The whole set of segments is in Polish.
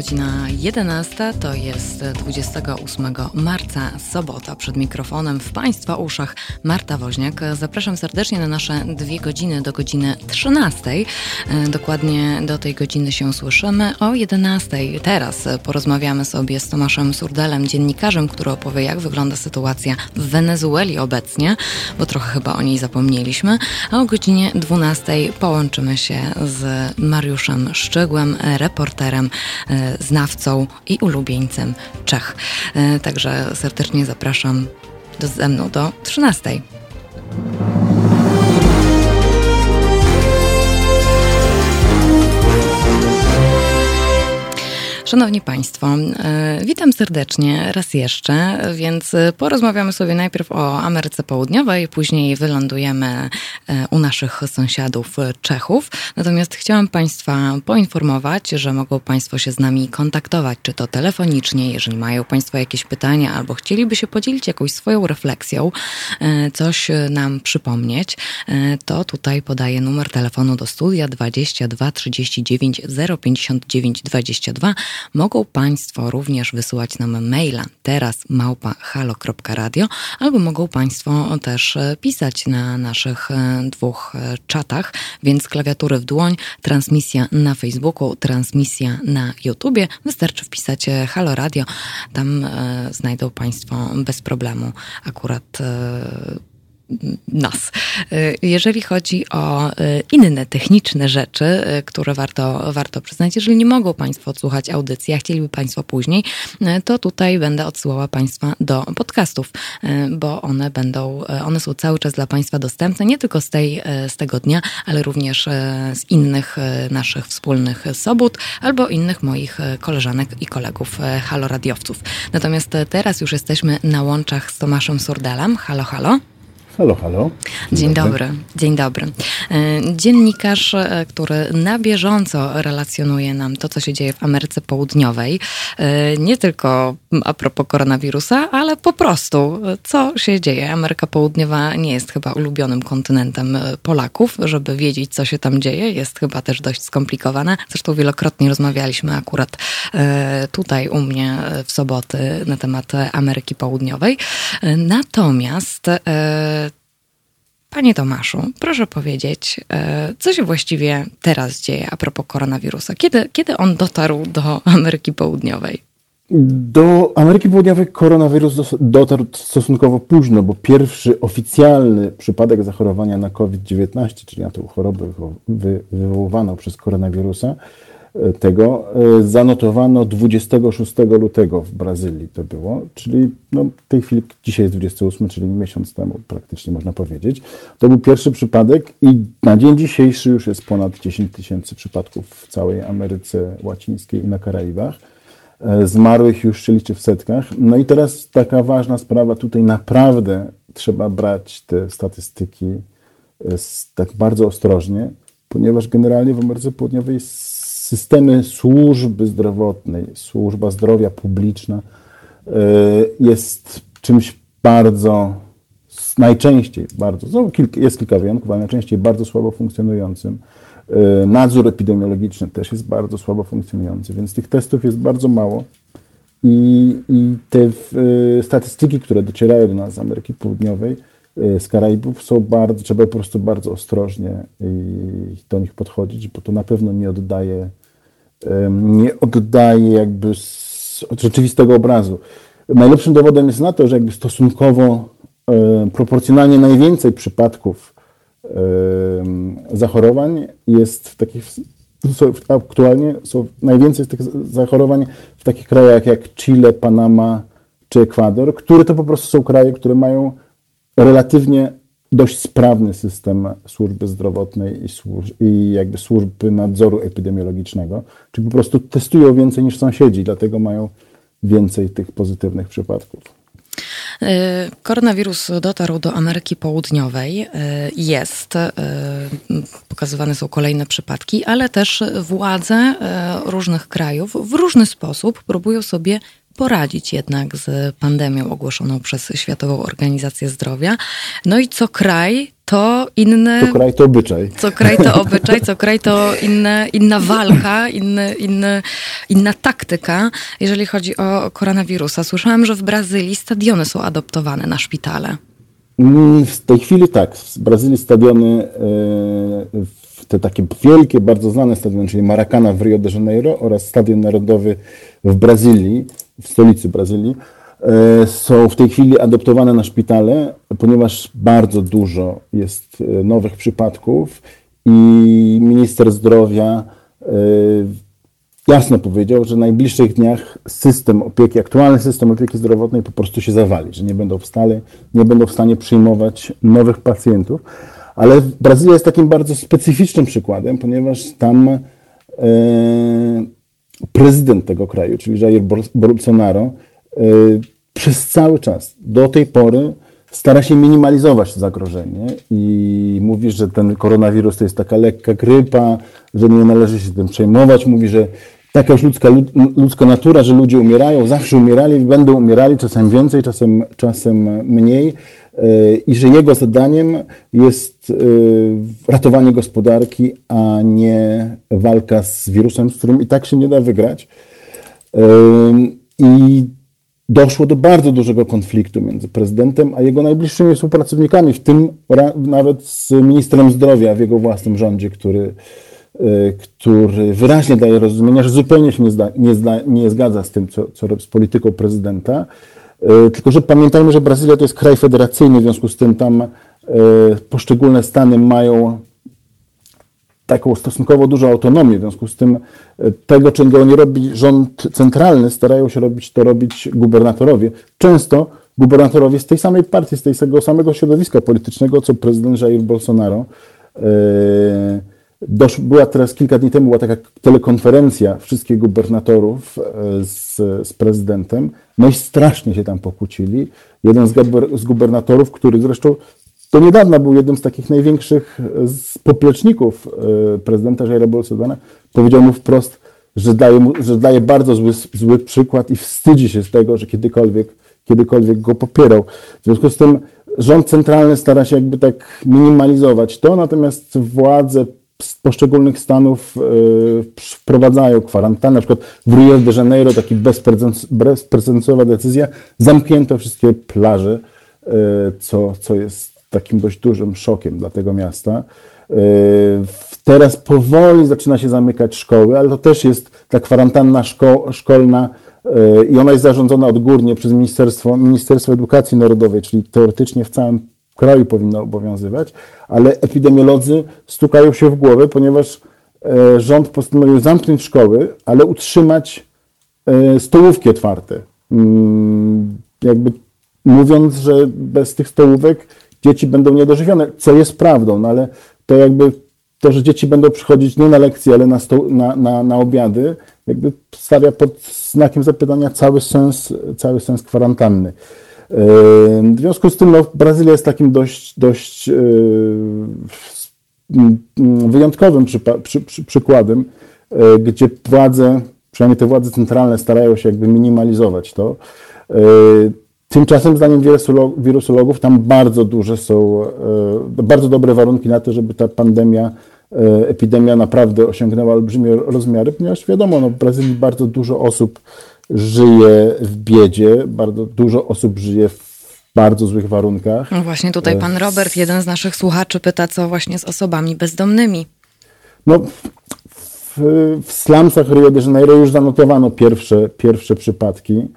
godzina 11, to jest 28 marca, sobota. Przed mikrofonem w Państwa uszach Marta Woźniak. Zapraszam serdecznie na nasze dwie godziny do godziny 13. Dokładnie do tej godziny się słyszymy. O 11 teraz porozmawiamy sobie z Tomaszem Surdelem, dziennikarzem, który opowie, jak wygląda sytuacja w Wenezueli obecnie, bo trochę chyba o niej zapomnieliśmy. A o godzinie 12 połączymy się z Mariuszem Szczygłem, reporterem E, znawcą i ulubieńcem Czech. E, także serdecznie zapraszam do, ze mną do 13. Szanowni Państwo, e, witam serdecznie raz jeszcze, więc porozmawiamy sobie najpierw o Ameryce Południowej, później wylądujemy e, u naszych sąsiadów Czechów. Natomiast chciałam Państwa poinformować, że mogą Państwo się z nami kontaktować, czy to telefonicznie, jeżeli mają Państwo jakieś pytania albo chcieliby się podzielić jakąś swoją refleksją, e, coś nam przypomnieć, to tutaj podaję numer telefonu do studia 22 39 059 22 Mogą Państwo również wysyłać nam maila teraz małpa halo.radio albo mogą Państwo też e, pisać na naszych e, dwóch e, czatach, więc klawiatury w dłoń, transmisja na Facebooku, transmisja na YouTubie. Wystarczy wpisać Halo Radio, tam znajdą Państwo bez problemu akurat nas. Y, jeżeli chodzi o y, inne techniczne rzeczy, y, które warto, warto przyznać, jeżeli nie mogą Państwo odsłuchać audycji, a chcieliby Państwo później, to tutaj będę odsyłała Państwa do podcastów, bo one będą, one są cały czas dla Państwa dostępne, nie tylko z, tej, z tego dnia, ale również z innych naszych wspólnych sobot albo innych moich koleżanek i kolegów haloradiowców. Natomiast teraz już jesteśmy na łączach z Tomaszem Surdelem. Halo, halo. Halo, halo. Dzień, dzień dobry. dobry. Dzień dobry. E, dziennikarz, e, który na bieżąco relacjonuje nam to, co się dzieje w Ameryce Południowej. E, nie tylko a propos koronawirusa, ale po prostu, co się dzieje. Ameryka Południowa nie jest chyba ulubionym kontynentem Polaków, żeby wiedzieć, co się tam dzieje. Jest chyba też dość skomplikowana. Zresztą wielokrotnie rozmawialiśmy akurat tutaj u mnie w soboty na temat Ameryki Południowej. Natomiast Panie Tomaszu, proszę powiedzieć, e, co się właściwie teraz dzieje a propos koronawirusa? Kiedy, kiedy on dotarł do Ameryki Południowej? Do Ameryki Południowej koronawirus dotarł stosunkowo późno, bo pierwszy oficjalny przypadek zachorowania na COVID-19, czyli na tę chorobę wywoływaną przez koronawirusa, tego e, zanotowano 26 lutego w Brazylii to było, czyli no, w tej chwili, dzisiaj jest 28, czyli miesiąc temu praktycznie można powiedzieć. To był pierwszy przypadek i na dzień dzisiejszy już jest ponad 10 tysięcy przypadków w całej Ameryce Łacińskiej i na Karaibach. E, zmarłych już się liczy w setkach. No i teraz taka ważna sprawa, tutaj naprawdę trzeba brać te statystyki e, tak bardzo ostrożnie, ponieważ generalnie w Ameryce Południowej jest systemy służby zdrowotnej, służba zdrowia publiczna e, jest czymś bardzo, najczęściej bardzo, jest kilka wyjątków, ale najczęściej bardzo słabo funkcjonującym. E, nadzór epidemiologiczny też jest bardzo słabo funkcjonujący, więc tych testów jest bardzo mało. I, i te y, statystyki, które docierają do nas z Ameryki Południowej, z Karaibów, są bardzo, trzeba po prostu bardzo ostrożnie do nich podchodzić, bo to na pewno nie oddaje nie oddaje jakby rzeczywistego obrazu. Najlepszym dowodem jest na to, że jakby stosunkowo proporcjonalnie najwięcej przypadków zachorowań jest takich aktualnie są najwięcej z tych zachorowań w takich krajach jak Chile, Panama czy Ekwador, które to po prostu są kraje, które mają relatywnie dość sprawny system służby zdrowotnej i, służ i jakby służby nadzoru epidemiologicznego, czyli po prostu testują więcej niż sąsiedzi, dlatego mają więcej tych pozytywnych przypadków. E, koronawirus dotarł do Ameryki Południowej. E, jest, e, pokazywane są kolejne przypadki, ale też władze różnych krajów w różny sposób próbują sobie poradzić jednak z pandemią ogłoszoną przez Światową Organizację Zdrowia. No i co kraj to inny... Co kraj to obyczaj. Co kraj to obyczaj, co kraj to inne, inna walka, inny, inny, inna taktyka, jeżeli chodzi o koronawirusa. Słyszałam, że w Brazylii stadiony są adoptowane na szpitale. Mm, w tej chwili tak. W Brazylii stadiony, e, te takie wielkie, bardzo znane stadiony, czyli Maracana w Rio de Janeiro oraz Stadion Narodowy w Brazylii, w stolicy Brazylii, e, są w tej chwili adoptowane na szpitale, ponieważ bardzo dużo jest e, nowych przypadków i minister zdrowia jasno powiedział, że w najbliższych dniach system opieki, aktualny system opieki zdrowotnej po prostu się zawali, że nie będą w nie będą w stanie przyjmować nowych pacjentów. Ale Brazylia jest takim bardzo specyficznym przykładem, ponieważ tam e, prezydent tego kraju, czyli Jair Bolsonaro, e, przez cały czas do tej pory stara się minimalizować zagrożenie i mówi, że ten koronawirus to jest taka lekka grypa, że nie należy się tym przejmować. Mówi, że taka już ludzka, ludzka natura, że ludzie umierają, zawsze umierali, będą umierali, czasem więcej, czasem, czasem mniej i że jego zadaniem jest e, ratowanie gospodarki, a nie walka z wirusem, z którym i tak się nie da wygrać. E, I doszło do bardzo dużego konfliktu między prezydentem a jego najbliższymi współpracownikami, w tym nawet z ministrem zdrowia w jego własnym rządzie, który, e, który wyraźnie daje rozumienia, że zupełnie się nie, zda, nie, zda, nie zgadza z tym, co, co z polityką prezydenta. E, tylko, że pamiętajmy, że Brazylia to jest kraj federacyjny, w związku z tym tam e, poszczególne stany mają taką stosunkowo dużą autonomię, w związku z tym e, tego, czego nie robi rząd centralny, starają się robić to robić gubernatorowie. Często gubernatorowie z tej samej partii, z tego samego środowiska politycznego, co prezydent Jair Bolsonaro. E, dosz, była teraz kilka dni temu była taka telekonferencja wszystkich gubernatorów e, z, z prezydentem. No i strasznie się tam pokłócili. Jeden z, z gubernatorów, który zresztą do niedawna był jednym z takich największych e, popleczników e, prezydenta Jaira Bolsonaro. Powiedział mu wprost, że daje, mu, że daje bardzo zły, zły przykład i wstydzi się z tego, że kiedykolwiek, kiedykolwiek go popierał. W związku z tym rząd centralny stara się jakby tak minimalizować to, natomiast władze poszczególnych stanów e, wprowadzają kwarantannę. Na przykład w Rio de Janeiro taki bezprecedensowa decyzja, zamknięto wszystkie plaże, co, co jest takim dość dużym szokiem dla tego miasta. E, teraz powoli zaczyna się zamykać szkoły, ale to też jest ta kwarantanna szko szkolna i ona jest zarządzona odgórnie przez Ministerstwo, Ministerstwo Edukacji Narodowej, czyli teoretycznie w całym kraju powinno obowiązywać, ale epidemiolodzy stukają się w głowę, ponieważ e, rząd postanowił zamknąć szkoły, ale utrzymać stołówki otwarte. Mm, jakby mówiąc, że bez tych stołówek dzieci będą niedożywione, co jest prawdą, no ale to jakby to, że dzieci będą przychodzić nie na lekcje, ale na, sto, na, na, na obiady, jakby stawia pod znakiem zapytania cały sens, cały sens kwarantanny. W związku z tym no, Brazylia jest takim dość, dość e, wyjątkowym przy, przy, przykładem, e, gdzie władze, przynajmniej te władze centralne starają się jakby minimalizować to. E, Tymczasem, zdaniem wirusologów, tam bardzo duże są, bardzo dobre warunki na to, żeby ta pandemia, epidemia naprawdę osiągnęła olbrzymie rozmiary, ponieważ wiadomo, no, w Brazylii bardzo dużo osób żyje w biedzie, bardzo dużo osób żyje w bardzo złych warunkach. No właśnie tutaj pan Robert, jeden z naszych słuchaczy, pyta, co właśnie z osobami bezdomnymi. No, w, w slumsach Rio de Janeiro już zanotowano pierwsze, pierwsze przypadki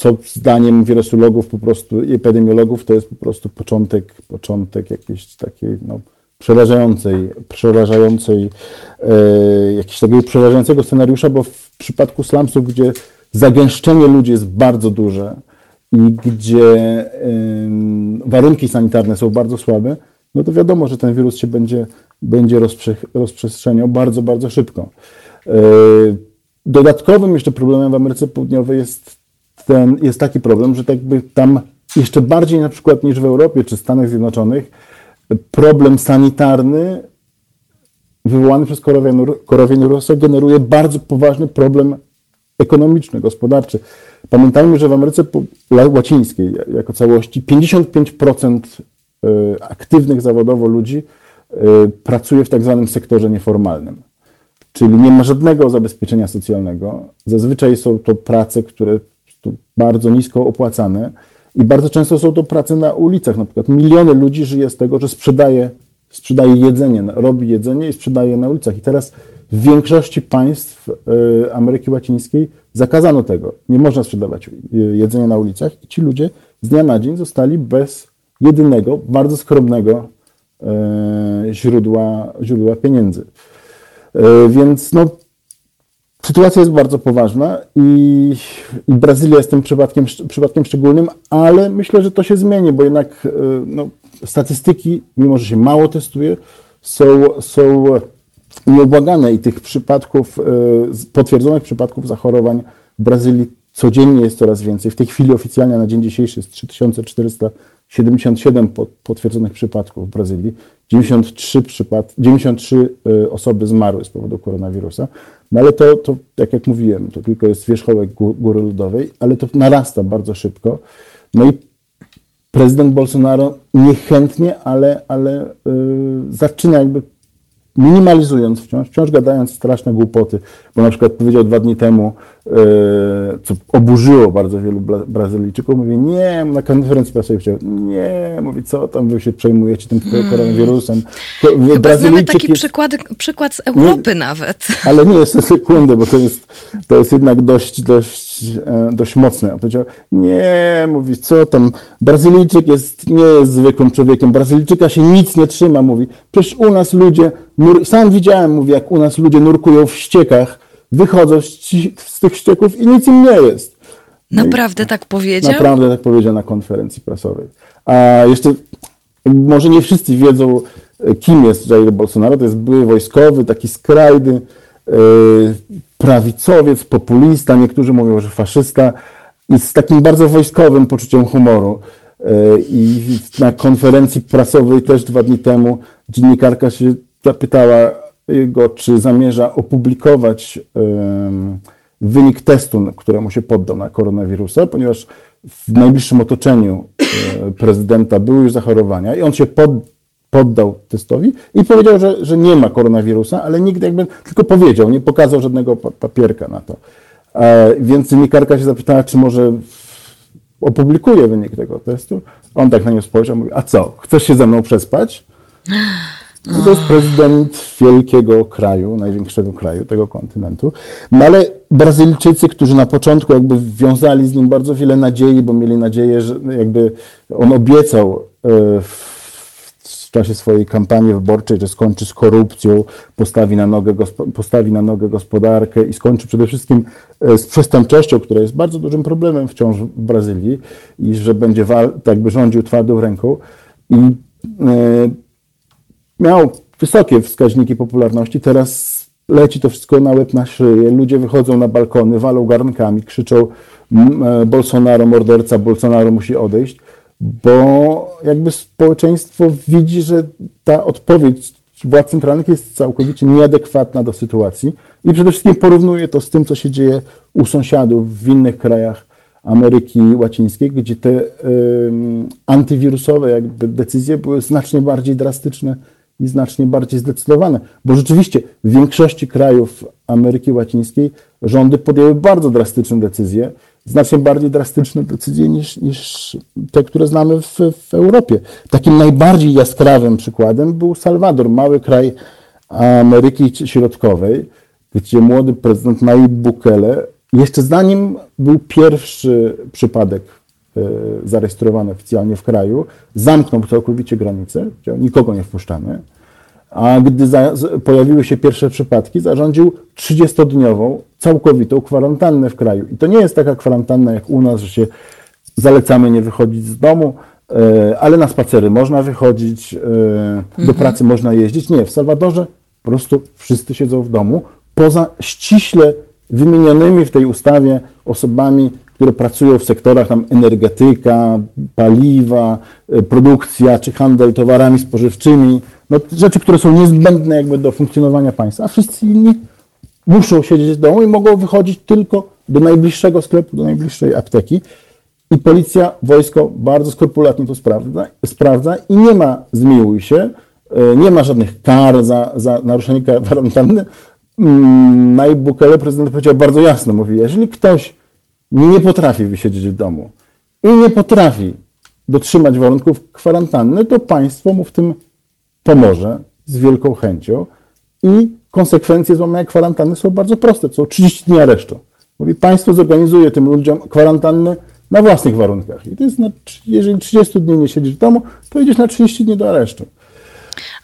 co zdaniem wirusologów po prostu i epidemiologów to jest po prostu początek, początek jakiejś takiej no, przerażającej, przerażającej, e, jakiegoś takiego przerażającego scenariusza, bo w przypadku slumsów, gdzie zagęszczenie ludzi jest bardzo duże i gdzie warunki sanitarne są bardzo słabe, no to wiadomo, że ten wirus się będzie, będzie rozprze rozprzestrzeniał bardzo, bardzo szybko. E, Dodatkowym jeszcze problemem w Ameryce Południowej jest, ten, jest taki problem, że tak by tam jeszcze bardziej na przykład niż w Europie czy Stanach Zjednoczonych problem sanitarny wywołany przez koronawirusa generuje bardzo poważny problem ekonomiczny, gospodarczy. Pamiętajmy, że w Ameryce Łacińskiej jako całości 55% e, aktywnych zawodowo ludzi e, pracuje w tak zwanym sektorze nieformalnym. Czyli nie ma żadnego zabezpieczenia socjalnego. Zazwyczaj są to prace, które są bardzo nisko opłacane i bardzo często są to prace na ulicach. Na przykład miliony ludzi żyje z tego, że sprzedaje, sprzedaje jedzenie, robi jedzenie i sprzedaje na ulicach. I teraz w większości państw e, Ameryki Łacińskiej zakazano tego. Nie można sprzedawać e, jedzenia na ulicach i ci ludzie z dnia na dzień zostali bez jedynego, bardzo skromnego e, źródła, źródła pieniędzy. Więc no, sytuacja jest bardzo poważna i, i, Brazylia jest tym przypadkiem, przypadkiem szczególnym, ale myślę, że to się zmieni, bo jednak no, statystyki, mimo że się mało testuje, są, są nieubłagane i tych przypadków, e, potwierdzonych przypadków zachorowań w Brazylii codziennie jest coraz więcej. W tej chwili oficjalnie na dzień dzisiejszy jest 3477 potwierdzonych przypadków w Brazylii. 93, przypad 93 e, osoby zmarły z powodu koronawirusa. No ale to, to, tak jak mówiłem, to tylko jest wierzchołek góry ludowej, ale to narasta bardzo szybko. No i prezydent Bolsonaro niechętnie, ale, ale yy, zaczyna jakby minimalizując wciąż, wciąż gadając straszne głupoty, bo na przykład powiedział dwa dni temu, co oburzyło bardzo wielu Brazylijczyków, mówi, nie, na konferencji prasowej chciał, nie, mówi, co tam wy się przejmujecie tym hmm. koronawirusem. Chyba znamy taki jest, przykład, przykład z Europy nie, nawet. Ale nie, jeszcze sekundę, bo to jest, to jest jednak dość, dość, e, dość mocne. On powiedział, nie, mówi, co tam, Brazylijczyk jest, nie jest zwykłym człowiekiem, Brazylijczyka się nic nie trzyma, mówi, przecież u nas ludzie sam widziałem, mówię, jak u nas ludzie nurkują w ściekach, wychodzą z, z tych ścieków i nic im nie jest. Naprawdę tak powiedział? Naprawdę tak powiedział na konferencji prasowej. A jeszcze, może nie wszyscy wiedzą, kim jest Jair Bolsonaro. To jest były wojskowy, taki skrajny, yy, prawicowiec, populista, niektórzy mówią, że faszysta i z takim bardzo wojskowym poczuciem humoru. Yy, I na konferencji prasowej też dwa dni temu dziennikarka się zapytała go, czy zamierza opublikować wynik testu, któremu się poddał na koronawirusa, ponieważ w najbliższym otoczeniu e, prezydenta były już zachorowania i on się pod, poddał testowi i powiedział, że, że nie ma koronawirusa, ale nikt jakby tylko powiedział, nie pokazał żadnego papierka na to. Więc dziennikarka się zapytała, czy może opublikuje wynik tego testu. On tak na nią spojrzał, mówi, a co, chcesz się ze mną przespać? To jest prezydent wielkiego kraju, największego kraju tego kontynentu. No ale Brazylijczycy, którzy na początku jakby wiązali z nim bardzo wiele nadziei, bo mieli nadzieję, że jakby on obiecał e, w czasie swojej kampanii wyborczej, że skończy z korupcją, postawi na nogę, postawi na nogę gospodarkę i skończy przede wszystkim e, z przestępczością, która jest bardzo dużym problemem wciąż w Brazylii i że będzie wal, tak jakby rządził twardą ręką. I e, miał wysokie wskaźniki popularności, teraz leci to wszystko na łeb na szyję, ludzie wychodzą na balkony, walą garnkami, krzyczą e, Bolsonaro morderca, Bolsonaro musi odejść, bo jakby społeczeństwo widzi, że ta odpowiedź władz centralnych jest całkowicie nieadekwatna do sytuacji i przede wszystkim porównuje to z tym, co się dzieje u sąsiadów w innych krajach Ameryki Łacińskiej, gdzie te y, antywirusowe jakby decyzje były znacznie bardziej drastyczne i znacznie bardziej zdecydowane, bo rzeczywiście w większości krajów Ameryki Łacińskiej rządy podjęły bardzo drastyczne decyzje, znacznie bardziej drastyczne decyzje niż, niż te, które znamy w, w Europie. Takim najbardziej jaskrawym przykładem był Salwador, mały kraj Ameryki Środkowej, gdzie młody prezydent Nayib Bukele, jeszcze zanim był pierwszy przypadek E, zarejestrowany oficjalnie w kraju, zamknął całkowicie granice, nikogo nie wpuszczamy, a gdy za, pojawiły się pierwsze przypadki, zarządził 30-dniową, całkowitą kwarantannę w kraju. I to nie jest taka kwarantanna jak u nas, że się zalecamy nie wychodzić z domu, e, ale na spacery można wychodzić, e, do mhm. pracy można jeździć. Nie, w Salwadorze po prostu wszyscy siedzą w domu, poza ściśle wymienionymi w tej ustawie osobami, które pracują w sektorach tam energetyka, paliwa, e, produkcja czy handel towarami spożywczymi, no, rzeczy, które są niezbędne jakby do funkcjonowania państwa, a wszyscy inni muszą siedzieć w domu i mogą wychodzić tylko do najbliższego sklepu, do najbliższej apteki. I policja, wojsko bardzo skrupulatnie to sprawdza, sprawdza i nie ma, zmiłuj się, e, nie ma żadnych kar za, za naruszenie kwarantanny. Mm, na Bukele prezydent powiedział bardzo jasno, mówi, jeżeli ktoś nie potrafi wysiedzieć w domu i nie potrafi dotrzymać warunków kwarantanny, to państwo mu w tym pomoże z wielką chęcią i konsekwencje złamania kwarantanny są bardzo proste. Są 30 dni aresztu. Mówi, państwo zorganizuje tym ludziom kwarantannę na własnych warunkach. I to jest, na, jeżeli 30 dni nie siedzisz w domu, to idziesz na 30 dni do aresztu.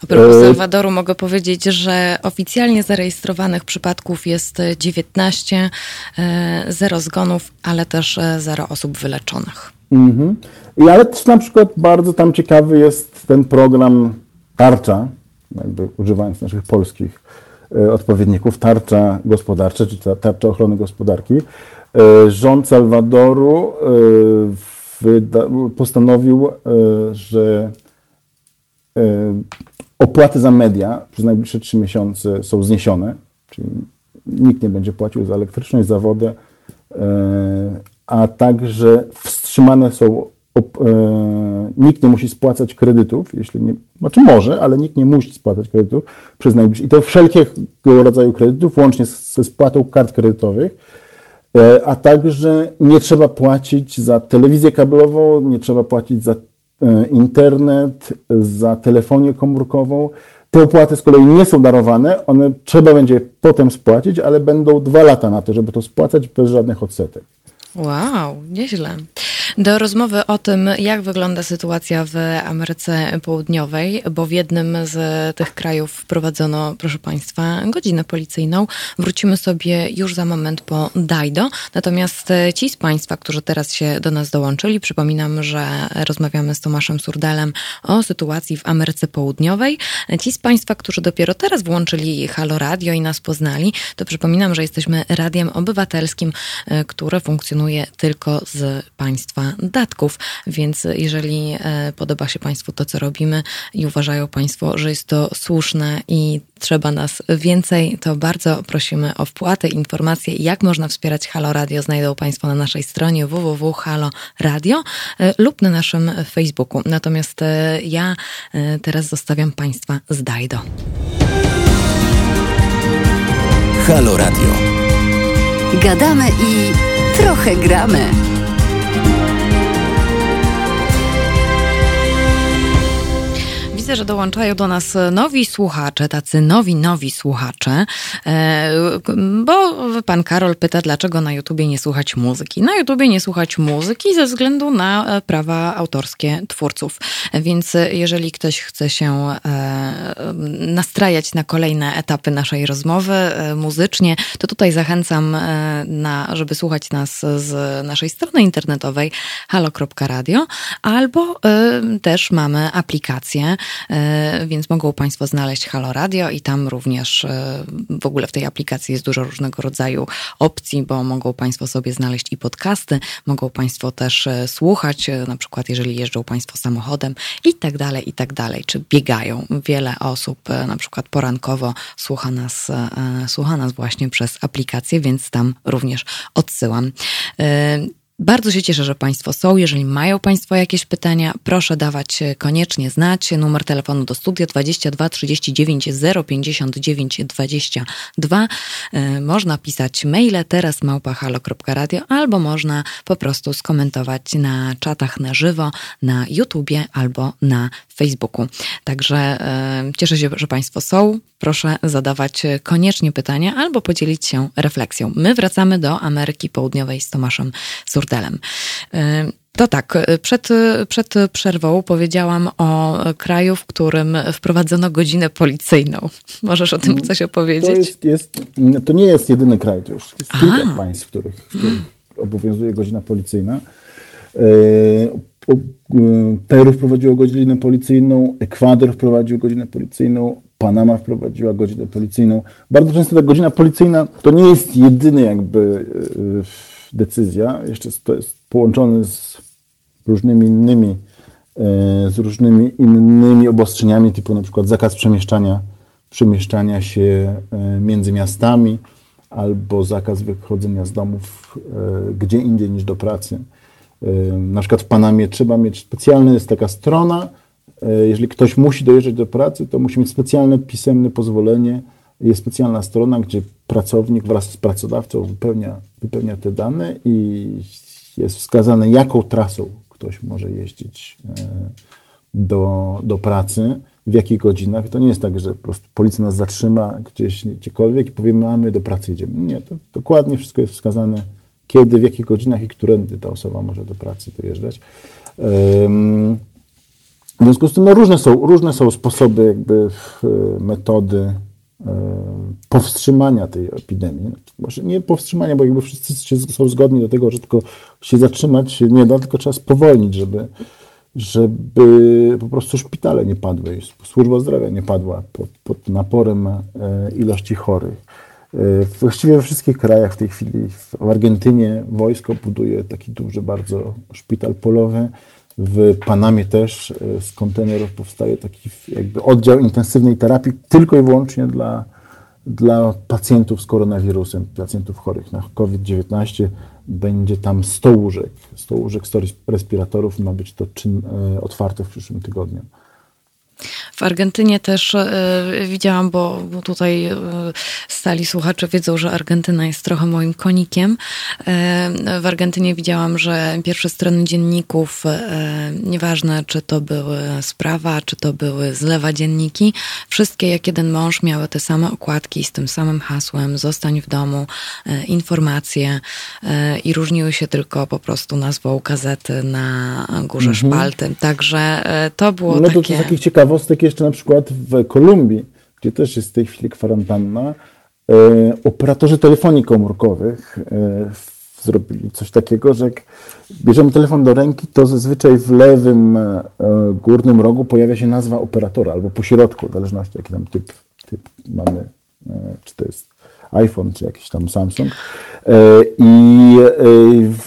A propos e, Salwadoru mogę powiedzieć, że oficjalnie zarejestrowanych przypadków jest 19, e, zero zgonów, ale też e, zero osób wyleczonych. Mhm. I ale też na przykład bardzo tam ciekawy jest ten program Tarcza, jakby używając naszych polskich odpowiedników, tarcza gospodarcza, czy tarcza ochrony gospodarki. Rząd Salwadoru postanowił, że Opłaty za media przez najbliższe trzy miesiące są zniesione, czyli nikt nie będzie płacił za elektryczność, za wodę, e, a także wstrzymane są, e, nikt nie musi spłacać kredytów, jeśli nie, znaczy może, ale nikt nie musi spłacać kredytów przez najbliższe, i to wszelkiego rodzaju kredytów, łącznie ze spłatą kart kredytowych, e, a także nie trzeba płacić za telewizję kablową, nie trzeba płacić za internet, za telefonię komórkową. Te opłaty z kolei nie są darowane, one trzeba będzie potem spłacić, ale będą dwa lata na to, żeby to spłacać bez żadnych odsetek. Wow, nieźle. Do rozmowy o tym, jak wygląda sytuacja w Ameryce Południowej, bo w jednym z tych krajów wprowadzono, proszę Państwa, godzinę policyjną. Wrócimy sobie już za moment po Dajdo. Natomiast ci z Państwa, którzy teraz się do nas dołączyli, przypominam, że rozmawiamy z Tomaszem Surdelem o sytuacji w Ameryce Południowej. Ci z Państwa, którzy dopiero teraz włączyli Halo Radio i nas poznali, to przypominam, że jesteśmy radiem obywatelskim, które funkcjonuje tylko z Państwa datków. Więc jeżeli e, podoba się Państwu to, co robimy i uważają Państwo, że jest to słuszne i trzeba nas więcej, to bardzo prosimy o wpłatę. Informacje, jak można wspierać Halo Radio, znajdą Państwo na naszej stronie www.halo.radio e, lub na naszym Facebooku. Natomiast e, ja teraz zostawiam Państwa z Dajdo. Halo Radio. Gadamy i trochę gramy. Widzę, że dołączają do nas nowi słuchacze, tacy nowi, nowi słuchacze, e, bo pan Karol pyta, dlaczego na YouTubie nie słuchać muzyki. Na YouTubie nie słuchać muzyki ze względu na e, prawa autorskie twórców. Więc jeżeli ktoś chce się e, nastrajać na kolejne etapy naszej rozmowy muzycznie, to tutaj zachęcam, na, żeby słuchać nas z naszej strony internetowej halo.radio albo też mamy aplikację E, więc mogą Państwo znaleźć Halo Radio i tam również e, w ogóle w tej aplikacji jest dużo różnego rodzaju opcji, bo mogą Państwo sobie znaleźć i podcasty, mogą Państwo też e, słuchać, na przykład jeżeli jeżdżą Państwo samochodem i tak dalej, i tak dalej, czy biegają. Wiele osób na przykład porankowo słucha nas, słucha nas właśnie przez aplikację, więc tam również odsyłam. Bardzo się cieszę, że Państwo są. Jeżeli mają Państwo jakieś pytania, proszę dawać koniecznie znać. Numer telefonu do studia 22 39 059 22. Można pisać maile teraz małpahalo.radio albo można po prostu skomentować na czatach na żywo, na YouTubie albo na Facebooku. Także e, cieszę się, że Państwo są. Proszę zadawać koniecznie pytania albo podzielić się refleksją. My wracamy do Ameryki Południowej z Tomaszem Surdelem. E, to tak, przed, przed przerwą powiedziałam o kraju, w którym wprowadzono godzinę policyjną. Możesz o tym mm, coś opowiedzieć? To, jest, jest, to nie jest jedyny kraj, to już jest kilka państw, w których, w których obowiązuje godzina policyjna. E, Peru wprowadziło godzinę policyjną, Ekwador wprowadził godzinę policyjną, Panama wprowadziła godzinę policyjną. Bardzo często ta godzina policyjna to nie jest jedyny jakby e, decyzja, jeszcze to jest połączone z różnymi innymi z różnymi innymi obostrzeniami, typu na przykład zakaz przemieszczania, przemieszczania się między miastami albo zakaz wychodzenia z domów gdzie indziej niż do pracy. Na przykład w Panamie trzeba mieć specjalny, jest taka strona, jeżeli ktoś musi dojeżdżać do pracy, to musi mieć specjalne pisemne pozwolenie. Jest specjalna strona, gdzie pracownik wraz z pracodawcą wypełnia, wypełnia te dane i jest wskazane, jaką trasą ktoś może jeździć e, do, do pracy, w jakich godzinach. To nie jest tak, że po prostu policja nas zatrzyma gdzieś, gdziekolwiek i powiemy, a my do pracy idziemy. Nie, to dokładnie wszystko jest wskazane, kiedy, w jakich godzinach i którędy ta osoba może do pracy dojeżdżać. W związku z tym no, różne, są, różne są sposoby, jakby metody powstrzymania tej epidemii. Może nie powstrzymania, bo jakby wszyscy są zgodni do tego, że tylko się zatrzymać się nie da, tylko trzeba spowolnić, żeby, żeby po prostu szpitale nie padły, służba zdrowia nie padła pod, pod naporem e, ilości chorych. E, właściwie we wszystkich krajach w tej chwili, w Argentynie wojsko buduje taki duży bardzo szpital polowy, w Panamie też e, z kontenerów powstaje taki jakby oddział intensywnej terapii tylko i wyłącznie dla, dla pacjentów z koronawirusem, pacjentów chorych na COVID-19. Będzie tam 100 łóżek, 100 łóżek, 100 respiratorów. Ma być to czyn, e, otwarte w przyszłym tygodniu. W Argentynie też e, widziałam, bo, bo tutaj e, stali słuchacze wiedzą, że Argentyna jest trochę moim konikiem. E, w Argentynie widziałam, że pierwsze strony dzienników, nieważne czy to były sprawa, czy to były zlewa dzienniki, wszystkie jak jeden mąż miały te same okładki z tym samym hasłem zostań w domu, informacje i różniły się tylko po prostu nazwą gazety na górze mhm. szpalty. Także to było no, takie... To ciekawostek jeszcze na przykład w Kolumbii, gdzie też jest w tej chwili kwarantanna, e, operatorzy telefonii komórkowych e, zrobili coś takiego, że jak bierzemy telefon do ręki, to zazwyczaj w lewym e, górnym rogu pojawia się nazwa operatora albo po środku, w zależności jaki tam typ, typ mamy, czy to jest iPhone, czy jakiś tam Samsung. I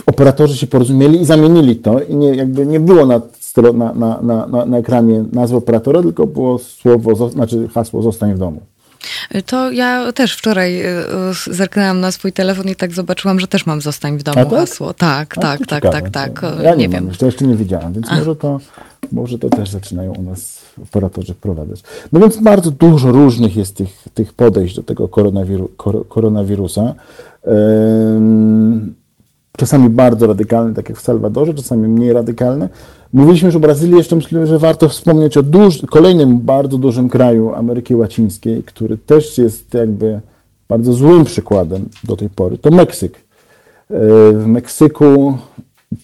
operatorzy się porozumieli i zamienili to i nie, jakby nie było na na, na, na, na ekranie nazwy operatora, tylko było słowo, znaczy hasło zostań w domu. To ja też wczoraj y, y, zerknęłam na swój telefon i tak zobaczyłam, że też mam zostań w domu tak? hasło. Tak, A, tak, tak, tak, tak. Ja nie, nie wiem. Mam, jeszcze nie widziałam, więc może to, może to też zaczynają u nas operatorzy wprowadzać. No więc bardzo dużo różnych jest tych, tych podejść do tego koronawiru, koronawirusa. Czasami bardzo radykalne, tak jak w Salwadorze, czasami mniej radykalne. Mówiliśmy już o Brazylii, jeszcze myślę, że warto wspomnieć o duż, kolejnym bardzo dużym kraju Ameryki Łacińskiej, który też jest jakby bardzo złym przykładem do tej pory. To Meksyk. E, w Meksyku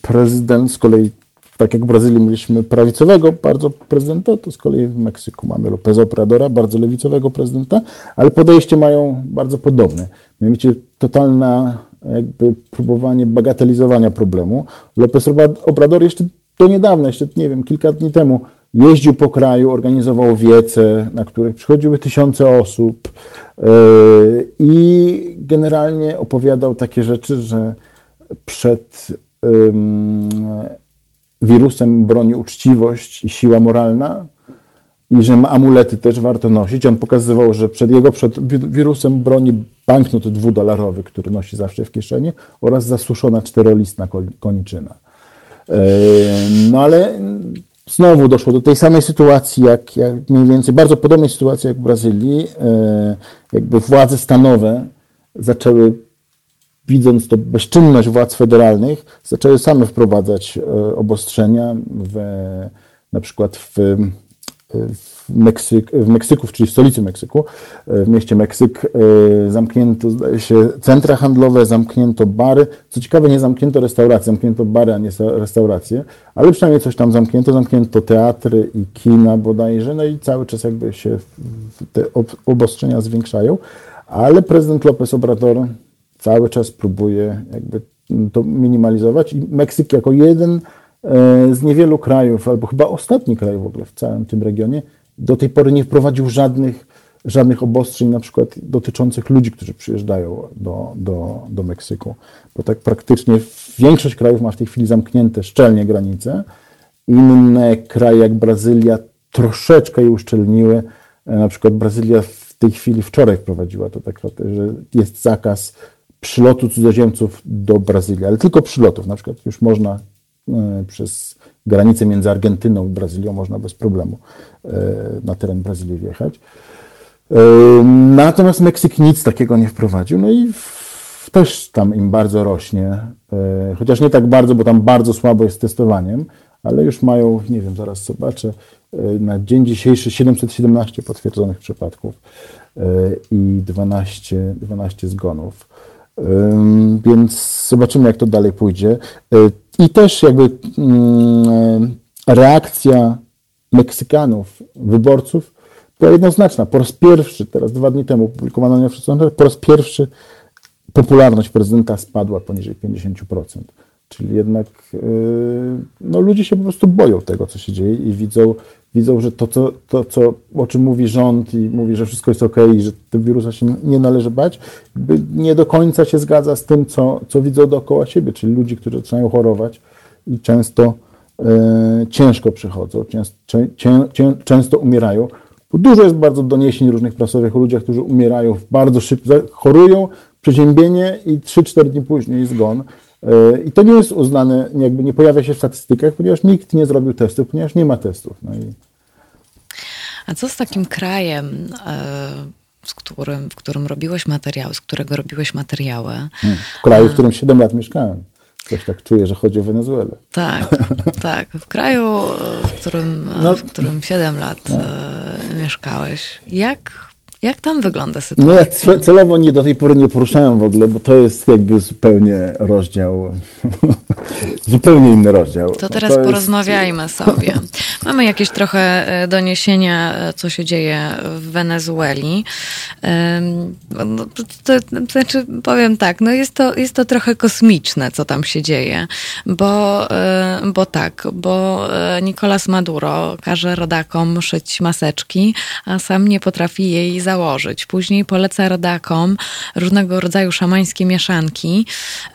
prezydent z kolei, tak jak w Brazylii mieliśmy prawicowego bardzo prezydenta, to z kolei w Meksyku mamy Lopez Obradora, bardzo lewicowego prezydenta, ale podejście mają bardzo podobne. Mianowicie totalna jakby próbowanie bagatelizowania problemu. Lopez Obrador jeszcze do niedawna, jeszcze nie wiem, kilka dni temu, jeździł po kraju, organizował wiece, na których przychodziły tysiące osób yy, i generalnie opowiadał takie rzeczy, że przed wirusem broni uczciwość i siła moralna i że amulety też warto nosić. On pokazywał, że przed jego przed wirusem broni banknot dwudolarowy, który nosi zawsze w kieszeni oraz zasuszona czterolistna koniczyna. No ale znowu doszło do tej samej sytuacji, jak, jak mniej więcej, bardzo podobnej sytuacji jak w Brazylii. Jakby władze stanowe zaczęły, widząc to bezczynność władz federalnych, zaczęły same wprowadzać obostrzenia w, na przykład w, w Meksyk, w Meksyku, czyli w stolicy Meksyku, e, w mieście Meksyk, e, zamknięto zdaje się centra handlowe, zamknięto bary. Co ciekawe, nie zamknięto restauracji, zamknięto bary, a nie restauracje, ale przynajmniej coś tam zamknięto. Zamknięto teatry i kina bodajże, no i cały czas jakby się te obostrzenia zwiększają, ale prezydent López Obrador cały czas próbuje jakby to minimalizować i Meksyk jako jeden z niewielu krajów, albo chyba ostatni kraj w ogóle w całym tym regionie, do tej pory nie wprowadził żadnych, żadnych obostrzeń, na przykład dotyczących ludzi, którzy przyjeżdżają do, do, do Meksyku. Bo tak praktycznie większość krajów ma w tej chwili zamknięte szczelnie granice Inne kraje jak Brazylia troszeczkę je uszczelniły. Na przykład Brazylia w tej chwili wczoraj wprowadziła to tak, że jest zakaz przylotu cudzoziemców do Brazylii, ale tylko przylotów. Na przykład już można przez granicę między Argentyną i Brazylią można bez problemu na teren Brazylii wjechać. Natomiast Meksyk nic takiego nie wprowadził. No i też tam im bardzo rośnie, e, chociaż nie tak bardzo, bo tam bardzo słabo jest testowaniem, ale już mają, nie wiem, zaraz zobaczę, e, na dzień dzisiejszy 717 potwierdzonych przypadków e, i 12, 12 zgonów. Więc zobaczymy, jak to dalej pójdzie. I też jakby mm, reakcja Meksykanów, wyborców była jednoznaczna. Po raz pierwszy, teraz dwa dni temu publikowano na po raz pierwszy popularność prezydenta spadła poniżej 50%. Czyli jednak yy, no, ludzie się po prostu boją tego, co się dzieje i widzą, widzą że to, co, to co, o czym mówi rząd i mówi, że wszystko jest ok i że tego wirusa się nie należy bać, nie do końca się zgadza z tym, co, co widzą dookoła siebie, czyli ludzi, którzy zaczynają chorować i często yy, ciężko przychodzą, często, cię, cię, często umierają. Dużo jest bardzo doniesień różnych prasowych o ludziach, którzy umierają bardzo szybko, chorują, przeziębienie i 3-4 dni później zgon. E, I to nie jest uznane, jakby nie pojawia się w statystykach, ponieważ nikt nie zrobił testów, ponieważ nie ma testów. No i... A co z takim krajem, z e, którym, w którym robiłeś materiały, z którego robiłeś materiały? Hmm. W kraju, w którym 7 lat mieszkałem. Coś tak czuję, że chodzi o Wenezuelę. Tak, tak. W kraju, w którym, no, w którym 7 lat no. mieszkałeś. Jak jak tam wygląda sytuacja? Nie, celowo nie do tej pory nie poruszałem w ogóle, bo to jest jakby zupełnie rozdział, zupełnie inny rozdział. To teraz to jest... sobie. Mamy jakieś trochę e, doniesienia, e, co się dzieje w Wenezueli. No, to, to, znaczy, powiem tak, no jest to, jest to trochę kosmiczne, co tam się dzieje, bo, e, bo tak, bo Nicolas Maduro każe rodakom szyć maseczki, a sam nie potrafi jej założyć. Później poleca rodakom różnego rodzaju szamańskie mieszanki,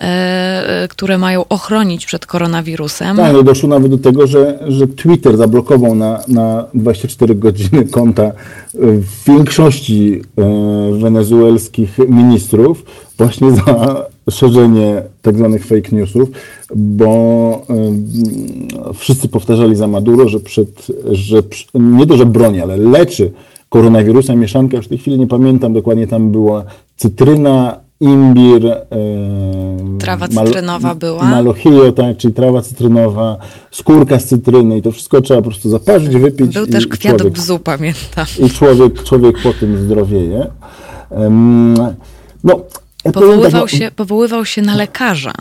e, e, które mają ochronić przed koronawirusem. Tak, no doszło nawet do tego, że, że Twitter zablokował na, na 24 godziny konta w większości e, wenezuelskich ministrów właśnie za szerzenie tak zwanych fake newsów, bo wszyscy powtarzali za Maduro, że, przed, że nie to, że broni, ale leczy koronawirusa, mieszanka, już w tej chwili nie pamiętam dokładnie, tam była cytryna, imbir, e, trawa cytrynowa mal, była. Malochio, tak, czyli trawa cytrynowa, skórka z cytryny i to wszystko trzeba po prostu zaparzyć, wypić. Był też kwiat człowiek, bzu, pamiętam. I człowiek, człowiek po tym zdrowieje. Um, no, powoływał, tak, się, powoływał się na lekarza.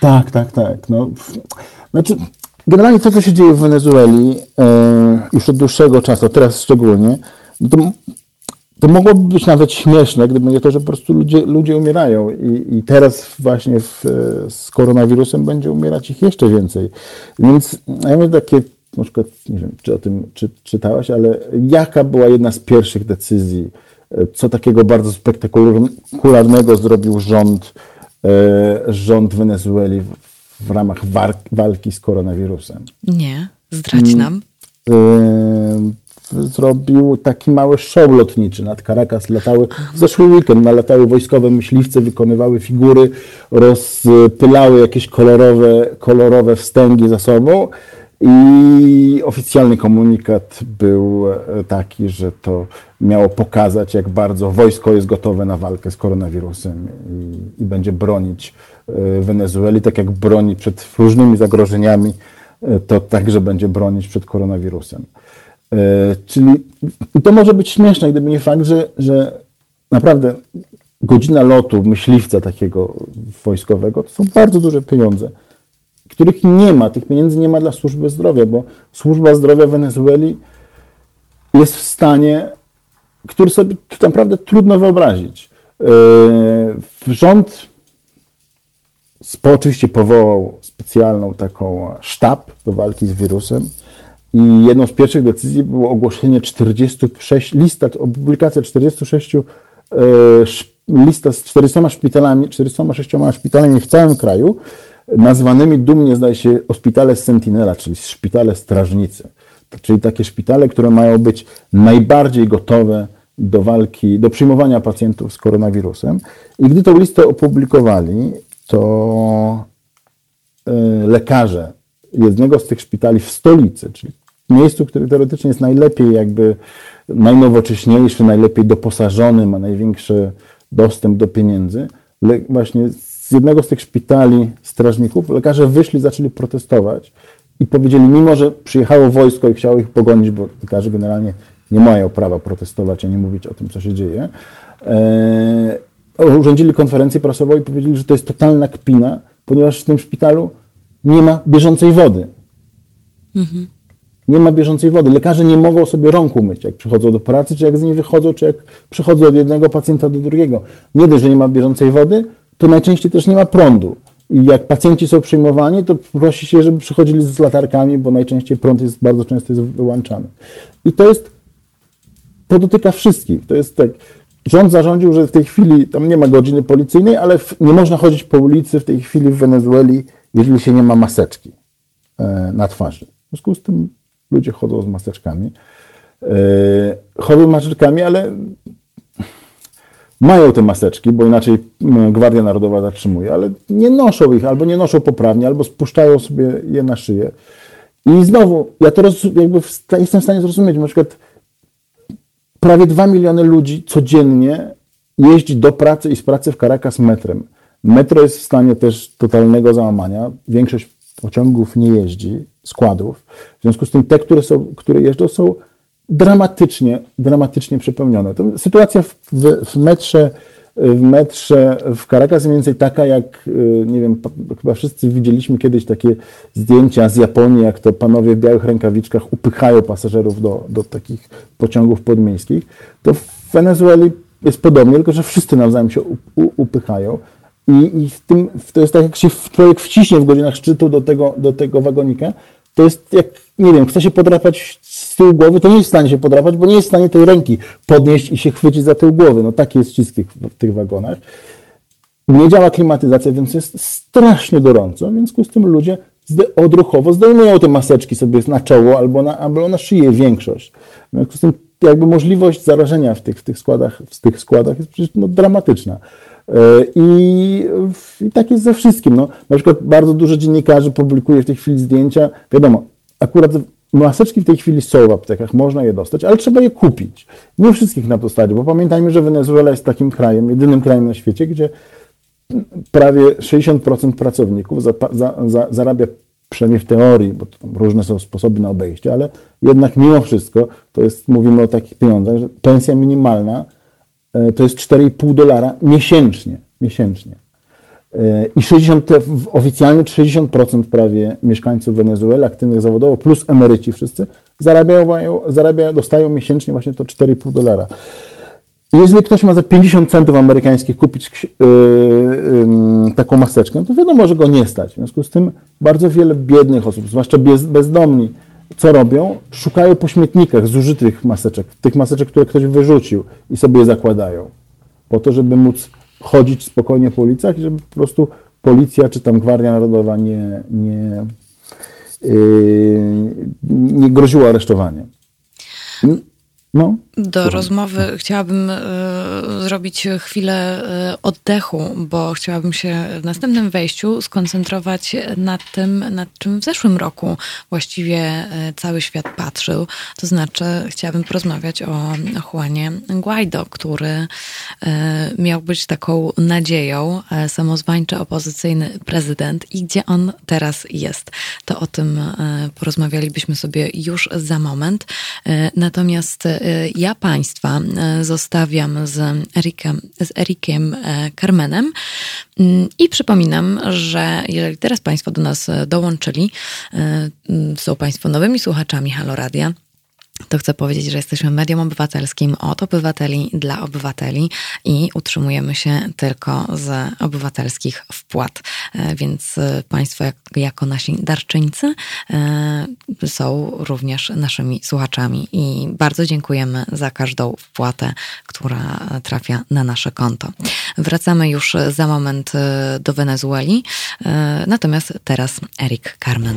Tak, tak, tak. No, znaczy, generalnie to, co się dzieje w Wenezueli e, już od dłuższego czasu, teraz szczególnie, no to, to mogłoby być nawet śmieszne, gdyby nie to, że po prostu ludzie, ludzie umierają i, i teraz właśnie w, z koronawirusem będzie umierać ich jeszcze więcej. Więc ja mam takie, na przykład, nie wiem, czy o tym czy, czytałaś, ale jaka była jedna z pierwszych decyzji, e, co takiego bardzo spektakularnego zrobił rząd, e, rząd Wenezueli w ramach walki z koronawirusem? Nie, zdradź nam. Yy, zrobił taki mały show lotniczy nad Caracas. Latały w zeszły weekend, nalatały wojskowe myśliwce, wykonywały figury, rozpylały jakieś kolorowe, kolorowe wstęgi za sobą. I oficjalny komunikat był e, taki, że to miało pokazać, jak bardzo wojsko jest gotowe na walkę z koronawirusem i, i będzie bronić Wenezueli, tak jak broni przed różnymi zagrożeniami, e, to także będzie bronić przed koronawirusem. E, czyli to może być śmieszne, gdyby nie fakt, że, że naprawdę godzina lotu myśliwca takiego wojskowego to są bardzo duże pieniądze, których nie ma. Tych pieniędzy nie ma dla służby zdrowia, bo służba zdrowia Wenezueli jest w stanie, który sobie naprawdę trudno wyobrazić. Rząd oczywiście powołał specjalną taką sztab do walki z wirusem i jedną z pierwszych decyzji było ogłoszenie 46, lista, publikacja 46 e, lista z 400 szpitalami, 406 szpitalami w całym kraju, nazwanymi dumnie, zdaje się, szpitale Sentinela, czyli szpitale strażnicy. Czyli takie szpitale, które mają być najbardziej gotowe do walki, do przyjmowania pacjentów z koronawirusem. I gdy tą listę opublikowali, to e, lekarze jednego z tych szpitali w stolicy, czyli miejscu, które teoretycznie jest najlepiej jakby najnowocześniejszy, najlepiej doposażony, ma największy dostęp do pieniędzy, właśnie z jednego z tych szpitali strażników lekarze wyszli, zaczęli protestować i powiedzieli, mimo że przyjechało wojsko i chciało ich pogonić, bo lekarze generalnie nie mają prawa protestować, a nie mówić o tym, co się dzieje, e, urządzili konferencję prasową i powiedzieli, że to jest totalna kpina, ponieważ w tym szpitalu nie ma bieżącej wody. Mhm. Nie ma bieżącej wody. Lekarze nie mogą sobie rąk umyć, jak przychodzą do pracy, czy jak z niej wychodzą, czy jak przychodzą od jednego pacjenta do drugiego. Nie dość, że nie ma bieżącej wody, to najczęściej też nie ma prądu. I jak pacjenci są przyjmowani, to prosi się, żeby przychodzili z latarkami, bo najczęściej prąd jest bardzo często jest wyłączany. I to jest, to dotyka wszystkich. To jest tak, rząd zarządził, że w tej chwili, tam nie ma godziny policyjnej, ale w, nie można chodzić po ulicy w tej chwili w Wenezueli, jeżeli się nie ma maseczki e, na twarzy. W związku z tym ludzie chodzą z maseczkami. E, chodzą maseczkami, ale mają te maseczki, bo inaczej mm, Gwardia Narodowa zatrzymuje, ale nie noszą ich, albo nie noszą poprawnie, albo spuszczają sobie je na szyję. I znowu, ja to jakby jestem w stanie zrozumieć, na przykład prawie 2 miliony ludzi codziennie jeździ do pracy i z pracy w Caracas metrem. Metro jest w stanie też totalnego załamania. Większość pociągów nie jeździ, składów. W związku z tym te, które, są, które jeżdżą, są dramatycznie, dramatycznie przepełnione. To sytuacja w, w, metrze w metrze w Caracas mniej więcej taka, jak, y, nie wiem, chyba wszyscy widzieliśmy kiedyś takie zdjęcia z Japonii, jak to panowie w białych rękawiczkach upychają pasażerów do, do takich pociągów podmiejskich. To w Wenezueli jest podobnie, tylko że wszyscy nawzajem się upychają. I, i w tym, to jest tak, jak się człowiek wciśnie w godzinach szczytu do tego, do tego wagonika, to jest jak, nie wiem, chce się podrapać tyłu głowy, to nie jest w stanie się podrapać, bo nie jest w stanie tej ręki podnieść i się chwycić za tył głowy. No taki jest ścisk w tych wagonach. Nie działa klimatyzacja, więc jest strasznie gorąco, w związku z tym ludzie odruchowo zdejmują te maseczki sobie na czoło albo na, albo na szyję większość. W związku z tym jakby możliwość zarażenia w tych, w tych, składach, w tych składach jest przecież no, dramatyczna. E, I, I tak jest ze wszystkim. No, na przykład bardzo dużo dziennikarzy publikuje w tej chwili zdjęcia. Wiadomo, akurat maseczki w tej chwili są w aptekach, można je dostać, ale trzeba je kupić. Nie wszystkich na to stać, bo pamiętajmy, że Wenezuela jest takim krajem, jedynym krajem na świecie, gdzie prawie 60% pracowników za, za, za, zarabia przynajmniej w teorii, bo różne są sposoby na obejście, ale jednak mimo wszystko, to jest, mówimy o takich pieniądzach, że pensja minimalna E, to jest 4,5 dolara miesięcznie. miesięcznie. E, I 60, oficjalnie 60% prawie mieszkańców Wenezueli, aktywnych zawodowo, plus emeryci wszyscy, zarabiają, zarabiają, dostają miesięcznie właśnie to 4,5 dolara. Jeżeli ktoś ma za 50 centów amerykańskich kupić yy, yy, taką maseczkę, to wiadomo, że go nie stać. W związku z tym bardzo wiele biednych osób, zwłaszcza bez, bezdomni, co robią? Szukają po śmietnikach zużytych maseczek, tych maseczek, które ktoś wyrzucił i sobie je zakładają. Po to, żeby móc chodzić spokojnie po ulicach i żeby po prostu policja czy tam Gwardia Narodowa nie, nie, yy, nie groziła aresztowaniem. No, Do rozmowy chciałabym y, zrobić chwilę y, oddechu, bo chciałabym się w następnym wejściu skoncentrować nad tym, nad czym w zeszłym roku właściwie y, cały świat patrzył. To znaczy, chciałabym porozmawiać o Juanie Guaido, który miał być taką nadzieją, samozwańczy opozycyjny prezydent i gdzie on teraz jest. To o tym porozmawialibyśmy sobie już za moment. Natomiast ja Państwa e, zostawiam z Erikiem, z Erikiem e, Carmenem. Mm, i przypominam, że jeżeli teraz Państwo do nas dołączyli, są Państwo nowymi słuchaczami Halo Radia, to chcę powiedzieć, że jesteśmy medium obywatelskim od obywateli dla obywateli i utrzymujemy się tylko z obywatelskich wpłat. E, więc e, Państwo, jako nasi darczyńcy, e, są również naszymi słuchaczami i bardzo dziękujemy za każdą wpłatę, która trafia na nasze konto. Wracamy już za moment do Wenezueli, natomiast teraz Erik Carmen.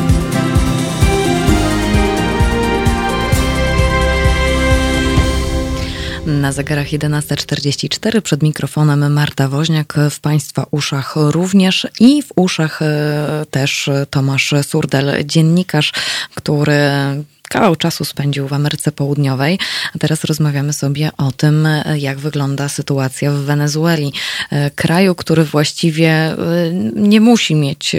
Na zegarach 11.44 przed mikrofonem Marta Woźniak, w Państwa uszach również i w uszach e, też Tomasz Surdel, dziennikarz, który kawał czasu spędził w Ameryce Południowej, a teraz rozmawiamy sobie o tym, jak wygląda sytuacja w Wenezueli. E, kraju, który właściwie e, nie musi mieć,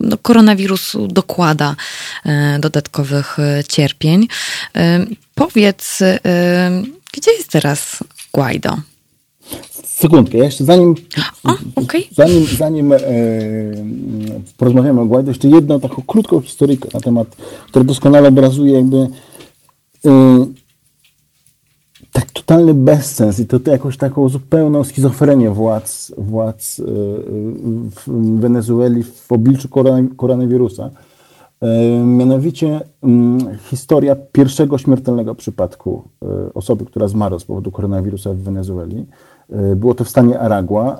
no, koronawirus dokłada dodatkowych cierpień. Powiedz, gdzie jest teraz Guaido? Sekundkę, jeszcze zanim, o, okay. zanim, zanim e, porozmawiamy o Guaido, jeszcze jedną taką krótką historykę na temat, która doskonale obrazuje jakby e, tak totalny bezsens i to, to jakąś taką zupełną schizofrenię władz, władz e, w Wenezueli w obliczu koronawirusa. E, mianowicie mm, historia pierwszego śmiertelnego przypadku e, osoby, która zmarła z powodu koronawirusa w Wenezueli. E, było to w stanie Aragua.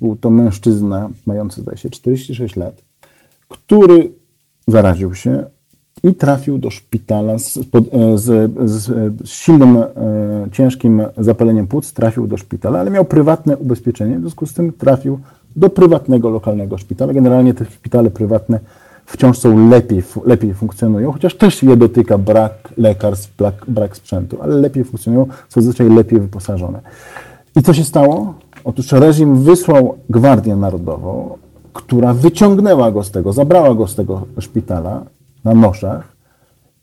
Był to mężczyzna mający, zdaje się, 46 lat, który zaraził się i trafił do szpitala z, z, z, z silnym, ciężkim zapaleniem płuc. Trafił do szpitala, ale miał prywatne ubezpieczenie, w związku z tym trafił do prywatnego, lokalnego szpitala. Generalnie te szpitale prywatne wciąż są lepiej, lepiej funkcjonują, chociaż też je dotyka brak lekarstw, brak, brak sprzętu, ale lepiej funkcjonują, są zazwyczaj lepiej wyposażone. I co się stało? Otóż reżim wysłał Gwardię Narodową, która wyciągnęła go z tego, zabrała go z tego szpitala na noszach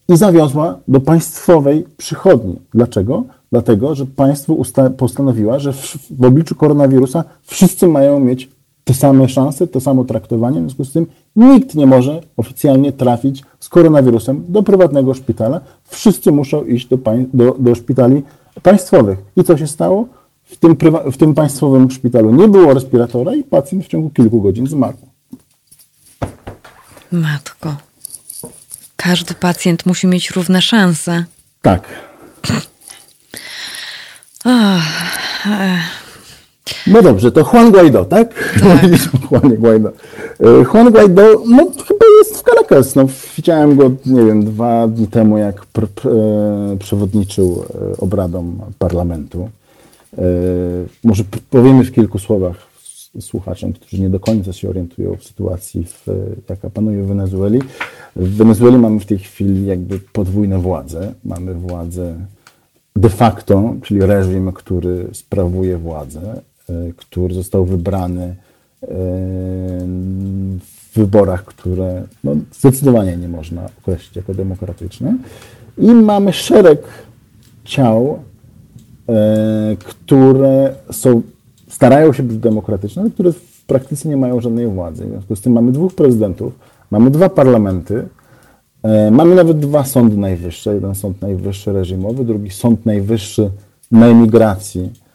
i zawiozła do państwowej przychodni. Dlaczego? Dlatego, że państwo postanowiła, że w, w obliczu koronawirusa wszyscy mają mieć te same szanse, to samo traktowanie. W związku z tym nikt nie może oficjalnie trafić z koronawirusem do prywatnego szpitala. Wszyscy muszą iść do, do, do szpitali państwowych. I co się stało? W tym, w tym państwowym szpitalu nie było respiratora i pacjent w ciągu kilku godzin zmarł. Matko. Każdy pacjent musi mieć równe szanse. Tak. Oh, no dobrze, to Juan Guaido, tak? tak. Juan Guaido. E, Juan Guaido, no chyba jest w Caracas. No, widziałem go, nie wiem, dwa dni temu, jak pr, pr, e, przewodniczył e, obradom parlamentu. Może powiemy w kilku słowach słuchaczom, którzy nie do końca się orientują w sytuacji, w, jaka panuje w Wenezueli. W Wenezueli mamy w tej chwili jakby podwójne władze. Mamy władzę de facto, czyli reżim, który sprawuje władzę, który został wybrany e, w wyborach, które no, zdecydowanie nie można określić jako demokratyczne. I mamy szereg ciał, e, które są, starają się być demokratyczne, ale które w praktyce nie mają żadnej władzy. W związku z tym mamy dwóch prezydentów, mamy dwa parlamenty, mamy nawet dwa sądy najwyższe. Jeden sąd najwyższy reżimowy, drugi sąd najwyższy na emigracji E,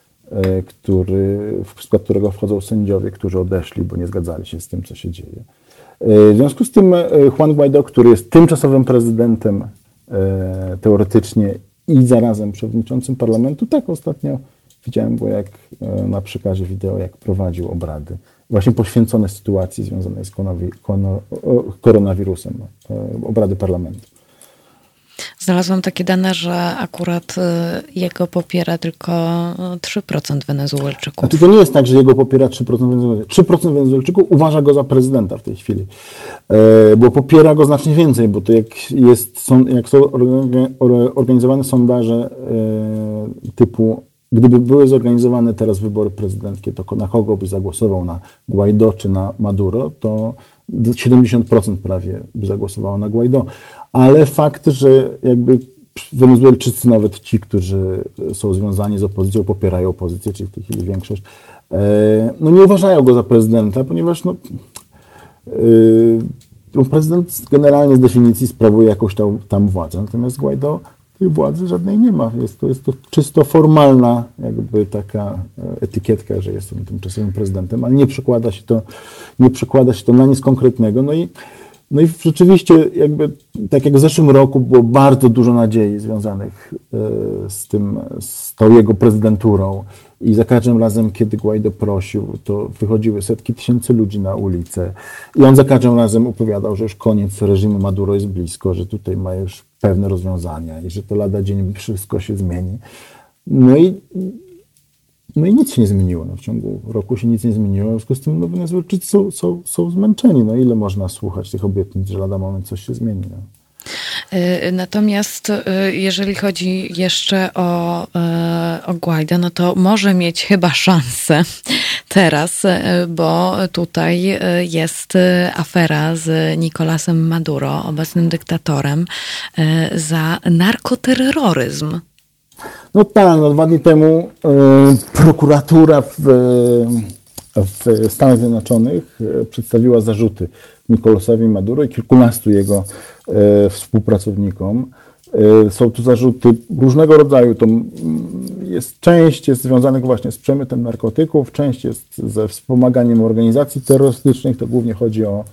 który, w skład którego wchodzą sędziowie, którzy odeszli, bo nie zgadzali się z tym, co się dzieje. E, w związku z tym e, Juan Guaido, który jest tymczasowym prezydentem teoretycznie i zarazem przewodniczącym parlamentu, tak ostatnio widziałem go jak na przekazie wideo, jak prowadził obrady właśnie poświęcone sytuacji związanej z koronawirusem, obrady parlamentu. Znalazłam takie dane, że akurat y, jego popiera tylko 3% Wenezuelczyków. Znaczy to nie jest tak, że jego popiera 3% Wenezuelczyków. 3% Wenezuelczyków uważa go za prezydenta w tej chwili, e, bo popiera go znacznie więcej, bo to jak, jest, są, jak są organizowane sondaże e, typu Gdyby były zorganizowane teraz wybory prezydenckie, to na kogo by zagłosował? Na Guaido czy na Maduro? To 70% prawie by zagłosowało na Guaido ale fakt, że jakby Wenezuelczycy, nawet ci, którzy są związani z opozycją, popierają opozycję, czyli w tej chwili większość, no nie uważają go za prezydenta, ponieważ no, prezydent generalnie z definicji sprawuje jakąś tam, tam władzę, natomiast Guaido tej władzy żadnej nie ma. Jest to, jest to czysto formalna jakby taka etykietka, że jestem tymczasowym prezydentem, ale nie przekłada się to, nie przekłada się to na nic konkretnego. No i no i rzeczywiście, jakby, tak jak w zeszłym roku było bardzo dużo nadziei związanych e, z tym, z tą jego prezydenturą i za każdym razem, kiedy Guaido prosił, to wychodziły setki tysięcy ludzi na ulicę i on za każdym razem opowiadał, że już koniec reżimu Maduro jest blisko, że tutaj ma już pewne rozwiązania i że to lada dzień wszystko się zmieni. No i no i nic się nie zmieniło. No, w ciągu roku się nic nie zmieniło. W związku z tym no, Wenezuelczycy są, są, są zmęczeni. No, ile można słuchać tych obietnic, że lada moment coś się zmieni. No. Y, natomiast y, jeżeli chodzi jeszcze o, y, o Guaido, no to może mieć chyba szansę teraz, bo tutaj jest afera z Nicolasem Maduro, obecnym dyktatorem, za narkoterroryzm. No tak, no dwa dni temu e, prokuratura w, w Stanach Zjednoczonych e, przedstawiła zarzuty Nicolasowi Maduro i kilkunastu jego e, współpracownikom. Są tu zarzuty różnego rodzaju. To jest, część jest związanych właśnie z przemytem narkotyków, część jest ze wspomaganiem organizacji terrorystycznych. To głównie chodzi o,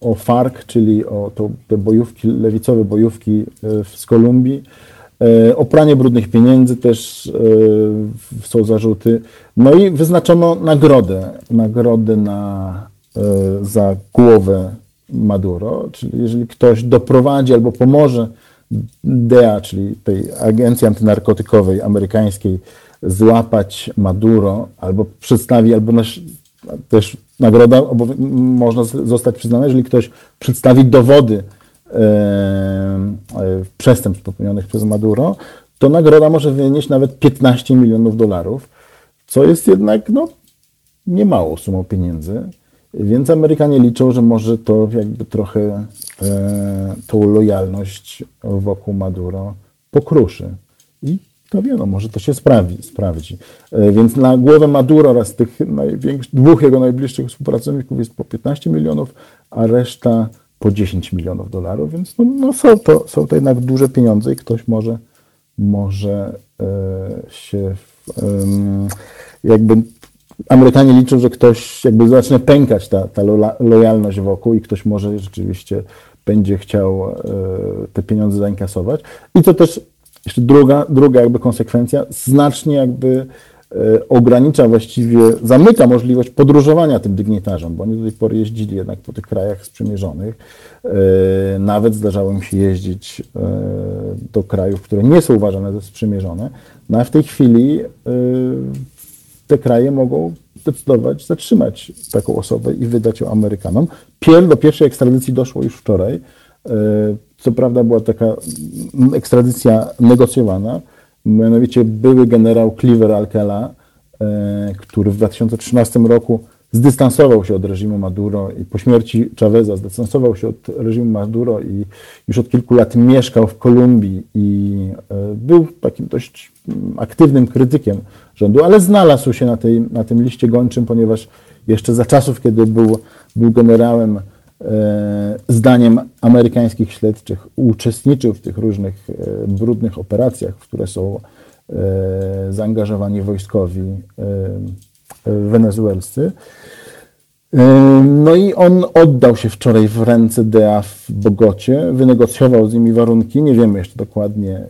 o FARC, czyli o to, te bojówki, lewicowe bojówki z Kolumbii. E, o pranie brudnych pieniędzy też e, są zarzuty. No i wyznaczono nagrodę, nagrodę na, e, za głowę Maduro, czyli jeżeli ktoś doprowadzi albo pomoże DEA, czyli tej agencji antynarkotykowej amerykańskiej, złapać Maduro, albo przedstawi, albo nasz, też nagroda można zostać przyznana, jeżeli ktoś przedstawi dowody przestępstw popełnionych przez Maduro, to nagroda może wynieść nawet 15 milionów dolarów, co jest jednak no, niemałą sumą pieniędzy. Więc Amerykanie liczą, że może to jakby trochę e, tą lojalność wokół Maduro pokruszy. I to wiadomo, może to się sprawi, sprawdzi. E, więc na głowę Maduro oraz tych dwóch jego najbliższych współpracowników jest po 15 milionów, a reszta po 10 milionów dolarów, więc no, no są, to, są to jednak duże pieniądze i ktoś może, może e, się jakby Amerykanie liczą, że ktoś jakby zacznie pękać ta, ta lojalność wokół i ktoś może rzeczywiście będzie chciał e, te pieniądze zainkasować. I to też jeszcze druga, druga jakby konsekwencja, znacznie jakby ogranicza właściwie, zamyka możliwość podróżowania tym dygnitarzom, bo oni do tej pory jeździli jednak po tych krajach sprzymierzonych. E, nawet zdarzało im się jeździć e, do krajów, które nie są uważane za sprzymierzone. No a w tej chwili te kraje mogą zdecydować, zatrzymać taką osobę i wydać ją Amerykanom. Pier, do pierwszej ekstradycji doszło już wczoraj. Co prawda była taka ekstradycja negocjowana, Mianowicie były generał Cliver Alcala, e, który w 2013 roku zdystansował się od reżimu Maduro i po śmierci Chaveza zdystansował się od reżimu Maduro i już od kilku lat mieszkał w Kolumbii i e, był takim dość mm, aktywnym krytykiem rządu, ale znalazł się na, tej, na tym liście gończym, ponieważ jeszcze za czasów, kiedy był, był generałem, zdaniem amerykańskich śledczych uczestniczył w tych różnych e, brudnych operacjach, w które są e, zaangażowani wojskowi wenezuelscy. No i on oddał się wczoraj w ręce DEA w Bogocie, wynegocjował z nimi warunki. Nie wiemy jeszcze dokładnie,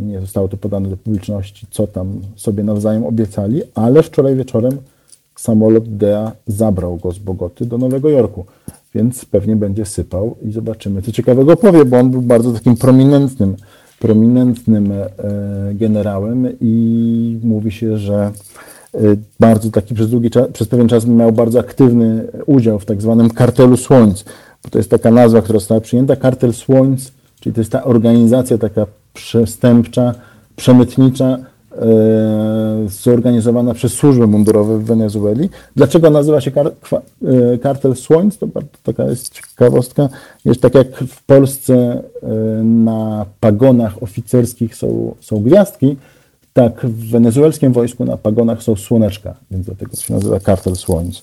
nie zostało to podane do publiczności, co tam sobie nawzajem obiecali, ale wczoraj wieczorem samolot DEA zabrał go z Bogoty do Nowego Jorku więc pewnie będzie sypał i zobaczymy, co ciekawego powie, bo on był bardzo takim prominentnym, prominentnym e, generałem i mówi się, że e, bardzo taki przez długi czas, przez pewien czas miał bardzo aktywny udział w tak zwanym kartelu Słońc, bo to jest taka nazwa, która została przyjęta, kartel Słońc, czyli to jest ta organizacja taka przestępcza, przemytnicza, zorganizowana przez służby mundurowe w Wenezueli. Dlaczego nazywa się kar kartel Słońc? To taka jest ciekawostka. Jest tak jak w Polsce na pagonach oficerskich są, są gwiazdki, tak, w wenezuelskim wojsku na pagonach są słoneczka, więc dlatego się nazywa kartel słońc.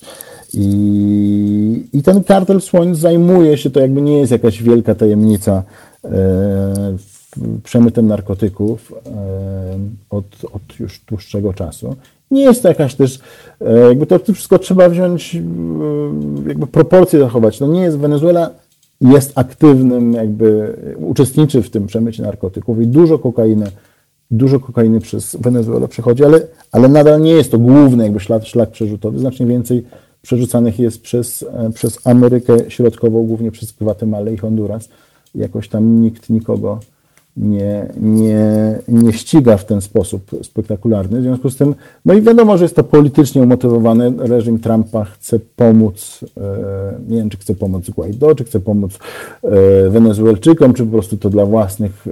I, I ten kartel słońc zajmuje się, to jakby nie jest jakaś wielka tajemnica, e, przemytem narkotyków e, od, od już dłuższego czasu. Nie jest to jakaś też, e, jakby to wszystko trzeba wziąć, e, jakby proporcje zachować. No nie jest, Wenezuela jest aktywnym, jakby uczestniczy w tym przemycie narkotyków i dużo kokainy dużo kokainy przez Wenezuelę przechodzi, ale, ale nadal nie jest to główny jakby szlak, szlak przerzutowy. Znacznie więcej przerzucanych jest przez, przez Amerykę Środkową, głównie przez Gwatemalę i Honduras. Jakoś tam nikt nikogo nie, nie, nie ściga w ten sposób spektakularny. W związku z tym, no i wiadomo, że jest to politycznie umotywowane. Reżim Trumpa chce pomóc, e, nie wiem, czy chce pomóc Guaido, czy chce pomóc e, Wenezuelczykom, czy po prostu to dla własnych e,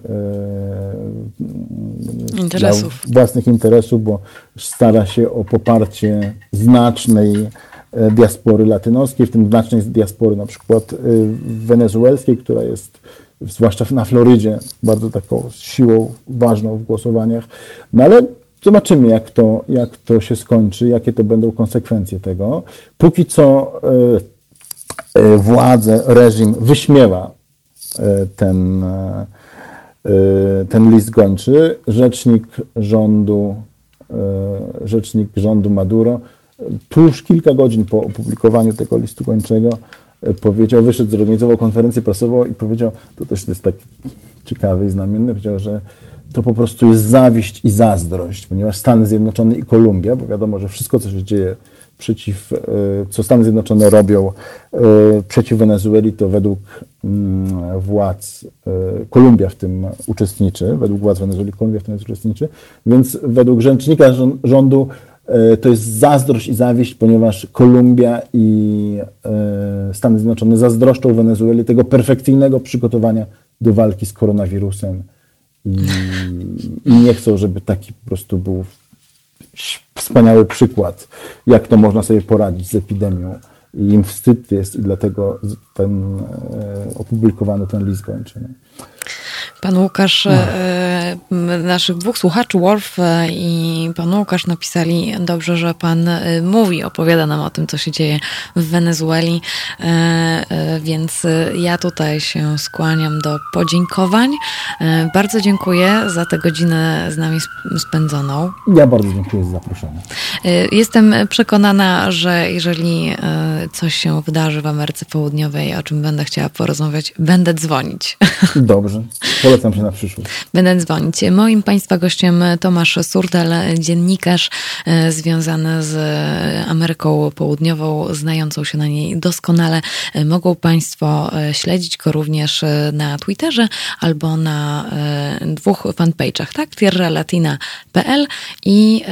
interesów. Dla własnych interesów, bo stara się o poparcie znacznej diaspory latynoskiej, w tym znacznej diaspory na przykład wenezuelskiej, która jest zwłaszcza na Florydzie, bardzo taką siłą ważną w głosowaniach. No ale zobaczymy, jak to, jak to się skończy, jakie to będą konsekwencje tego. Póki co e, e, władze, reżim wyśmiewa e, ten, ten list gończy. Rzecznik rządu, rzecznik rządu Maduro tuż kilka godzin po opublikowaniu tego listu gończego powiedział, wyszedł, zorganizował konferencję prasową i powiedział, to też jest tak ciekawe i znamienne, powiedział, że to po prostu jest zawiść i zazdrość, ponieważ Stany Zjednoczone i Kolumbia, bo wiadomo, że wszystko, co się dzieje przeciw, e, co Stany Zjednoczone robią e, przeciw Wenezueli, to według mm, władz e, Kolumbia w tym uczestniczy, według władz Wenezueli Kolumbia w tym uczestniczy, więc według rzecznika rządu to jest zazdrość i zawiść, ponieważ Kolumbia i e, Stany Zjednoczone zazdroszczą Wenezueli tego perfekcyjnego przygotowania do walki z koronawirusem i, nie chcą, żeby taki po prostu był wspaniały przykład, jak to można sobie poradzić z epidemią. I im wstyd jest i dlatego ten, e, opublikowano ten list kończy. Pan Łukasz, e, naszych dwóch słuchaczy, Wolf e, i pan Łukasz napisali dobrze, że pan e, mówi, opowiada nam o tym, co się dzieje w Wenezueli, więc ja tutaj się skłaniam do podziękowań. Bardzo dziękuję za tę godzinę z nami spędzoną. Ja bardzo dziękuję za zaproszenie. Jestem przekonana, że jeżeli coś się wydarzy w Ameryce Południowej, o czym będę chciała porozmawiać, będę dzwonić. Dobrze. Polecam się na przyszłość. Będę dzwonić. Moim Państwa gościem Tomasz Surdel, dziennikarz e, związany z Ameryką Południową, znającą się na niej doskonale. E, mogą Państwo e, śledzić go również na Twitterze albo na dwóch fanpage'ach, tak? tierralatina.pl i,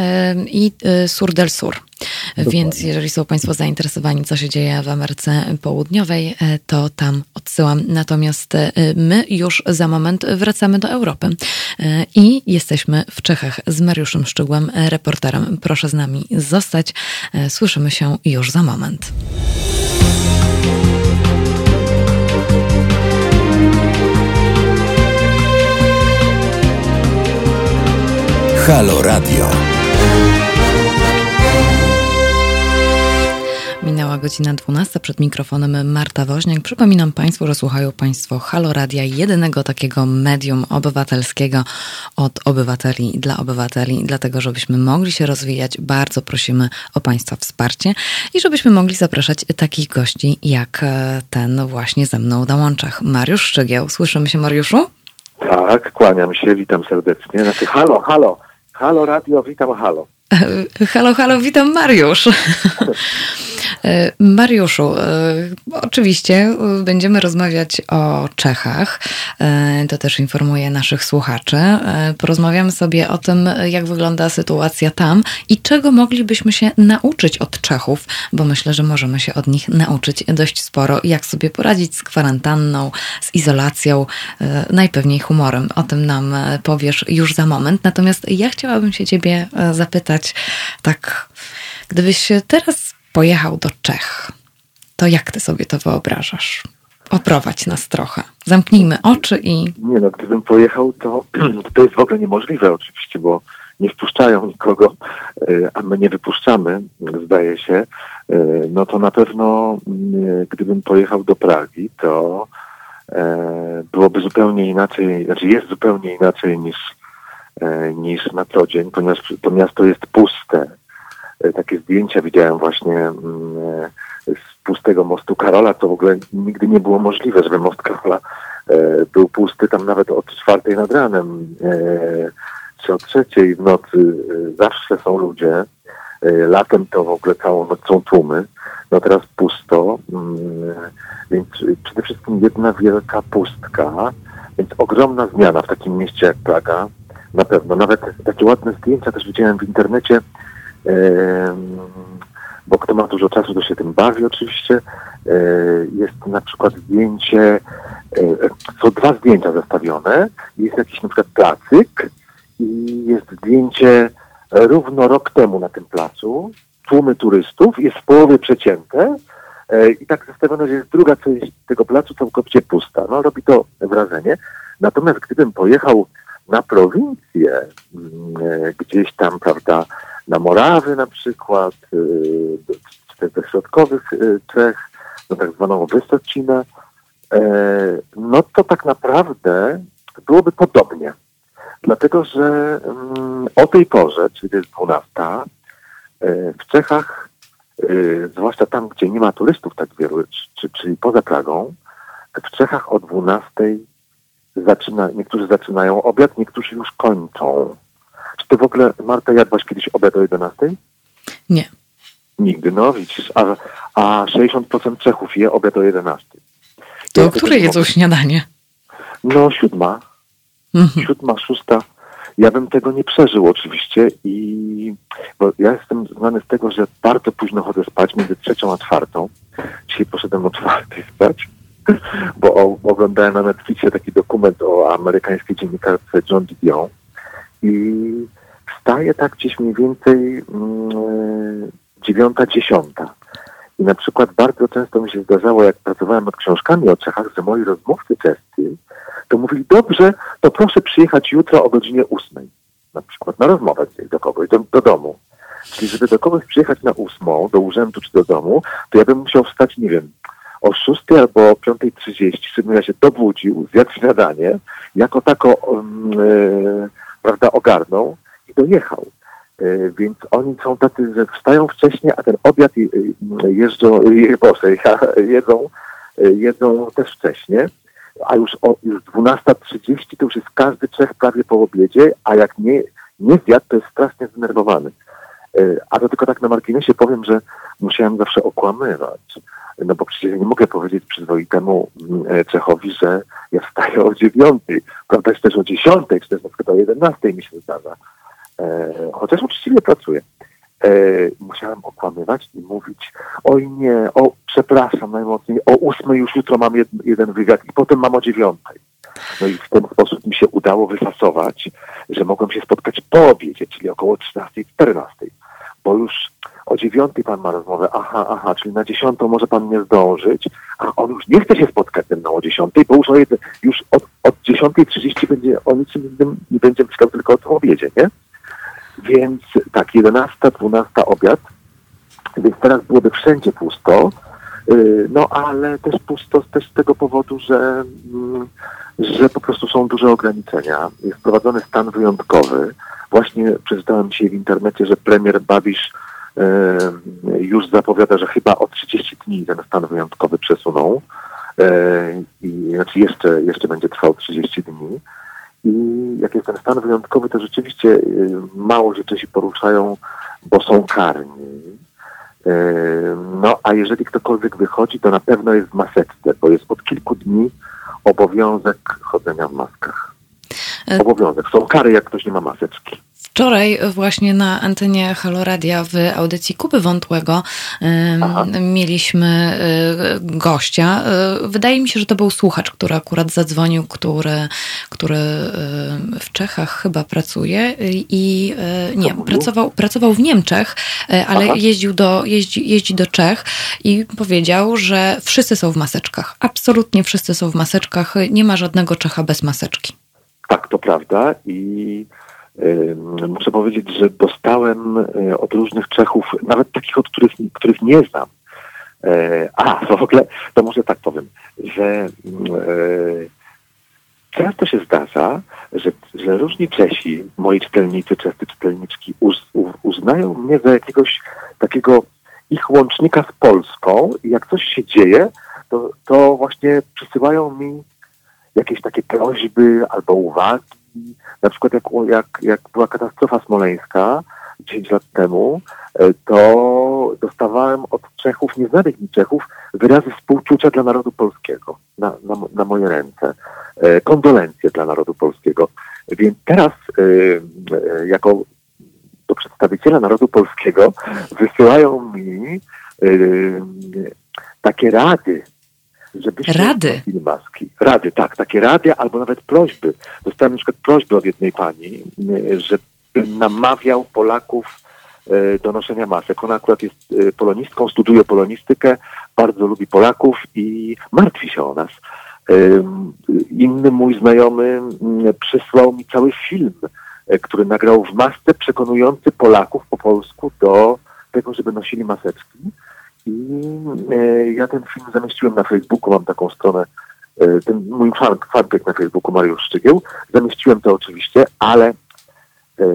i Surdel Sur. Dokładnie. Więc jeżeli są Państwo zainteresowani, co się dzieje w Ameryce Południowej, e, to tam odsyłam. Natomiast e, my już za moment wracamy do Europy e, i jesteśmy w Czechach z Mariuszem Szczygłem, reporterem. Proszę z nami zostać. Słyszymy się już za moment. Halo Radio. Minęła godzina 12 przed mikrofonem Marta Woźniak. Przypominam Państwu, że słuchają Państwo Halo Radia, jedynego takiego medium obywatelskiego od obywateli dla obywateli. Dlatego, żebyśmy mogli się rozwijać, bardzo prosimy o Państwa wsparcie i żebyśmy mogli zapraszać takich gości jak e, ten właśnie ze mną na łączach. Mariusz Szczygieł. Słyszymy się, Mariuszu? Tak, kłaniam się, witam serdecznie. Znaczy, halo, halo, halo radio, witam, halo. Halo, halo, witam Mariusz. E, Mariuszu, e, oczywiście będziemy rozmawiać o Czechach. To też informuję naszych słuchaczy. Porozmawiamy sobie o tym, jak wygląda sytuacja tam i czego moglibyśmy się nauczyć od Czechów, bo myślę, że możemy się od nich nauczyć dość sporo, jak sobie poradzić z kwarantanną, z izolacją, najpewniej humorem. O tym nam powiesz już za moment. Natomiast ja chciałabym się ciebie zapytać tak, gdybyś teraz pojechał do Czech, to jak ty sobie to wyobrażasz? Oprowadź nas trochę. Zamknijmy oczy i. Nie no, gdybym pojechał, to to jest w ogóle niemożliwe oczywiście, bo nie wpuszczają nikogo, e, a my nie wypuszczamy, zdaje się. E, no to na pewno, mm, gdybym pojechał do Pragi, to e, byłoby zupełnie inaczej, znaczy jest zupełnie inaczej niż, niż na co dzień, ponieważ to miasto jest puste takie zdjęcia widziałem właśnie mm, e, z pustego mostu Karola, to w ogóle nigdy nie było możliwe, żeby most Karola e, był pusty, tam nawet od czwartej nad ranem czy o trzeciej w nocy zawsze są ludzie. Latem to w ogóle całą noc są tłumy. No teraz pusto, mm, więc przede wszystkim jedna wielka pustka, więc ogromna zmiana w takim mieście jak Praga. Na pewno. Nawet takie ładne zdjęcia też widziałem w internecie bo kto ma dużo czasu, to się tym bawi oczywiście. E, jest na przykład zdjęcie, e, są dwa zdjęcia zestawione. Jest jakiś na przykład placyk i jest zdjęcie równo rok temu na tym placu. Tłumy turystów, jest w połowie przecięte e, i tak zestawione, że jest druga część tego placu całkowicie pusta. No robi to wrażenie. Natomiast gdybym pojechał na prowincję, mm, gdzieś tam, prawda, na Morawy na przykład, czy też środkowych y, Czech, no tak zwaną Wysocinę, e, no to tak naprawdę byłoby podobnie. Dlatego, że mm, o tej porze, czyli to jest 12, e, w Czechach, e, zwłaszcza tam, gdzie nie ma turystów tak wielu, czyli poza Pragą, w Czechach o 12 zaczyna, niektórzy zaczynają obiad, niektórzy już kończą. Czy ty w ogóle, Marta, jadłaś kiedyś obiad o 11? Nie. Nigdy, no widzisz, a, a 60% Czechów je obiad o 11. To ja o której jedzą mogę... śniadanie? No, siódma. Mhm. Siódma, szósta. Ja bym tego nie przeżył oczywiście i bo ja jestem znany z tego, że bardzo późno chodzę spać, między trzecią a czwartą. Dzisiaj poszedłem o czwartej spać, bo o, oglądałem na Netflixie taki dokument o amerykańskiej dziennikarce John Didion i wstaje tak gdzieś mniej więcej mm, dziewiąta, dziesiąta. I na przykład bardzo często mi się zdarzało, jak pracowałem nad książkami o Czechach, że moi rozmówcy czescy, to mówili, dobrze, to proszę przyjechać jutro o godzinie ósmej. Na przykład na rozmowę do kogoś, do, do domu. Czyli żeby do kogoś przyjechać na ósmą, do urzędu czy do domu, to ja bym musiał wstać, nie wiem, o 6 albo o 5.30, żebym ja się dobudził, zjadł śniadanie, jako tako yy, prawda, ogarnął i dojechał. E, więc oni są tacy, że wstają wcześniej, a ten obiad jeżdżą, boże, jedzą, e, jedzą też wcześniej, a już o już 12.30 to już jest każdy Czech prawie po obiedzie, a jak nie, nie zjadł, to jest strasznie zdenerwowany. E, a to tylko tak na marginesie powiem, że musiałem zawsze okłamywać. No bo przecież nie mogę powiedzieć przyzwoitemu mm, Czechowi, że ja wstaję o dziewiątej. Prawda jest też o dziesiątej, czy też na przykład o jedenastej mi się zdarza. E, chociaż uczciwie pracuję. E, musiałem okłamywać i mówić, oj nie, o przepraszam najmocniej, o ósmej już jutro mam jed, jeden wywiad i potem mam o dziewiątej. No i w ten sposób mi się udało wyfasować, że mogłem się spotkać po obiedzie, czyli około 13-14, bo już o dziewiątej pan ma rozmowę, aha, aha, czyli na dziesiątą może pan nie zdążyć, a on już nie chce się spotkać ze mną o dziesiątej, bo już, o jed... już od, od dziesiątej trzydzieści będzie o niczym nie będzie myślał tylko o obiedzie, nie? Więc tak, jedenasta, dwunasta obiad, więc teraz byłoby wszędzie pusto, no ale też pusto też z tego powodu, że, mm, że po prostu są duże ograniczenia. Jest wprowadzony stan wyjątkowy. Właśnie przeczytałem dzisiaj w internecie, że premier Babisz już zapowiada, że chyba o 30 dni ten stan wyjątkowy przesuną. I, znaczy jeszcze, jeszcze będzie trwał 30 dni. I jak jest ten stan wyjątkowy, to rzeczywiście y, mało rzeczy się poruszają, bo są karni. No, a jeżeli ktokolwiek wychodzi, to na pewno jest w maseczce, bo jest od kilku dni obowiązek chodzenia w maskach. E, obowiązek. Są kary, jak ktoś nie ma maseczki. Wczoraj właśnie na antenie Haloradia w audycji Kuby Wątłego Aha. mieliśmy e, gościa. E, wydaje mi się, że to był słuchacz, który akurat zadzwonił, który, który w Czechach chyba pracuje i nie, pracował, pracował w Niemczech, ale jeździł do, jeździ, jeździ do Czech i powiedział, że wszyscy są w maseczkach. Absolutnie wszyscy są w maseczkach. Nie ma żadnego Czecha bez maseczki. Tak, to prawda i muszę powiedzieć, że dostałem e, od różnych Czechów, nawet takich, od których, których nie znam. E, a, w ogóle, to może tak powiem, że e, często się zdarza, że, że różni Czesi, moi czytelnicy, czescy czytelniczki, uz, uznają mnie za jakiegoś takiego ich łącznika z Polską i jak coś się dzieje, to, to właśnie przysyłają mi jakieś takie prośby albo uwagi. Na przykład jak, jak, jak była katastrofa smoleńska 10 lat temu, e, to dostawałem od Czechów, nieznanych mi Czechów, wyrazy współczucia dla narodu polskiego na, na, na moje ręce. E, kondolencje dla narodu polskiego. Więc teraz e, jako do przedstawiciela narodu polskiego wysyłają mi takie rady rady. maski. Rady, tak, takie rady albo nawet prośby. Dostałem na przykład prośbę od jednej pani, e, żeby namawiał Polaków e, do noszenia masek. Ona akurat jest e, polonistką, studiuje polonistykę, bardzo lubi Polaków i martwi się o nas. Inny mój znajomy przysłał mi cały film, który nagrał w masce przekonujący Polaków po polsku do tego, żeby nosili maseczki. I e, ja ten film zamieściłem na Facebooku, mam taką stronę, e, ten mój fan, fanpage na Facebooku Mariusz Szczygieł. Zamieściłem to oczywiście, ale e,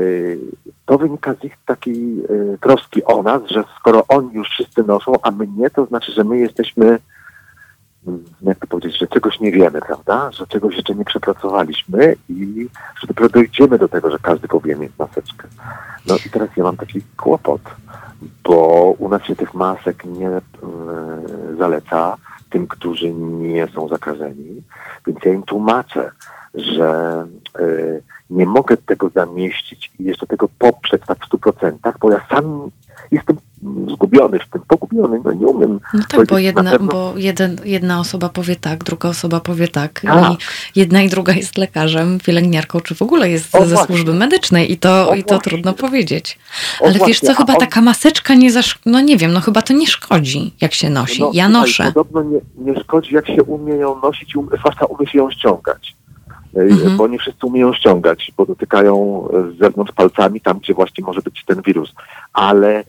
to wynika z ich takiej troski o nas, że skoro oni już wszyscy noszą, a my nie, to znaczy, że my jesteśmy, mm, jak to powiedzieć, że czegoś nie wiemy, prawda? Że czegoś jeszcze nie przepracowaliśmy i że dopiero dojdziemy do tego, że każdy powinien mieć maseczkę. No i teraz ja mam taki kłopot bo u nas się tych masek nie e, zaleca tym, którzy nie są zakażeni, więc ja im tłumaczę, że e, nie mogę tego zamieścić i jeszcze tego poprzeć tak w stu procentach, bo ja sam jestem zgubiony w tym, pogubiony, no nie umiem. No tak, bo, jedna, pewno... bo jeden, jedna osoba powie tak, druga osoba powie tak A. i jedna i druga jest lekarzem, pielęgniarką, czy w ogóle jest o, ze właśnie. służby medycznej i to, o, i to trudno powiedzieć. Ale wiesz co, chyba on... taka maseczka nie zasz... no nie wiem, no chyba to nie szkodzi, jak się nosi. No, ja noszę. Podobno nie, nie szkodzi, jak się umie ją nosić, um, zwłaszcza umie się ją ściągać. E, mhm. bo nie wszyscy umieją ściągać, bo dotykają z zewnątrz palcami tam, gdzie właśnie może być ten wirus. Ale e,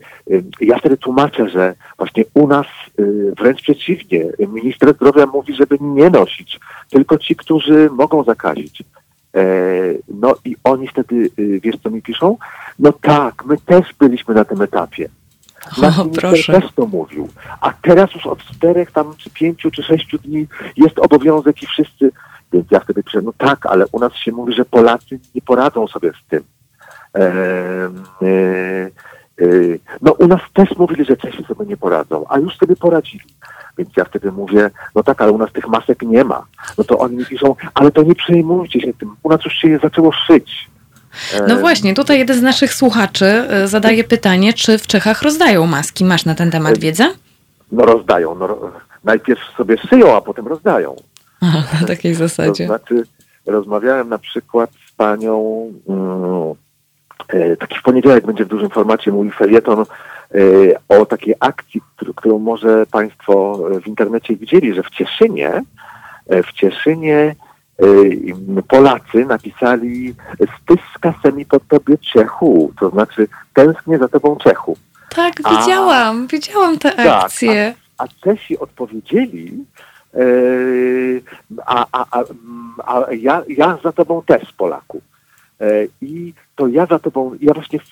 ja wtedy tłumaczę, że właśnie u nas e, wręcz przeciwnie, minister zdrowia mówi, żeby nie nosić, tylko ci, którzy mogą zakazić. No i oni wtedy, wiesz co mi piszą? No tak, my też byliśmy na tym etapie. Nasz o, proszę. też to mówił. A teraz już od czterech tam, czy pięciu, czy sześciu dni jest obowiązek i wszyscy więc ja wtedy piszę, no tak, ale u nas się mówi, że Polacy nie poradzą sobie z tym. E, e, e, no u nas też mówili, że Czesi sobie nie poradzą, a już sobie poradzili. Więc ja wtedy mówię, no tak, ale u nas tych masek nie ma. No to oni mi piszą, ale to nie przejmujcie się tym, u nas już się je zaczęło szyć. No właśnie, tutaj jeden z naszych słuchaczy e, zadaje pytanie, czy w Czechach rozdają maski? Masz na ten temat wiedzę? No rozdają. No, najpierw sobie szyją, a potem rozdają. na takiej zasadzie. To znaczy, rozmawiałem na przykład z panią, mm, e, taki w poniedziałek będzie w dużym formacie mój felieton e, o takiej akcji, którą może Państwo w internecie widzieli, że w Cieszynie, e, w Cieszynie Polacy napisali styska semi pod tobie Czechu, to znaczy tęsknię za tobą Czechu. Tak, widziałam, a, widziałam tę akcję. Tak, a, a Czesi odpowiedzieli, a, a, a, a ja, ja za tobą też, Polaku. Yy, I to ja za tobą, ja właśnie w,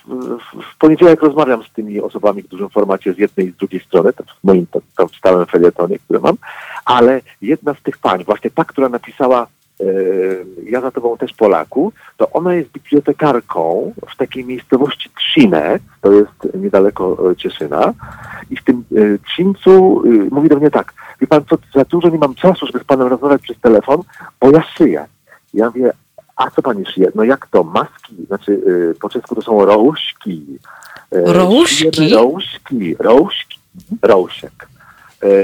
w, poniedziałek rozmawiam z tymi osobami w dużym formacie z jednej i z drugiej strony, w moim tam stałym felietonie, który mam, ale jedna z tych pań, właśnie ta, która napisała ja za tobą też Polaku, to ona jest bibliotekarką w takiej miejscowości Trzcinec, to jest niedaleko Cieszyna i w tym Trzcińcu mówi do mnie tak, wie pan co, za dużo nie mam czasu, żeby z panem rozmawiać przez telefon, bo ja szyję. Ja mówię, a co pani szyje? No jak to? Maski, znaczy po czesku to są rożki. Rożki? Rożki, rożki, rożek.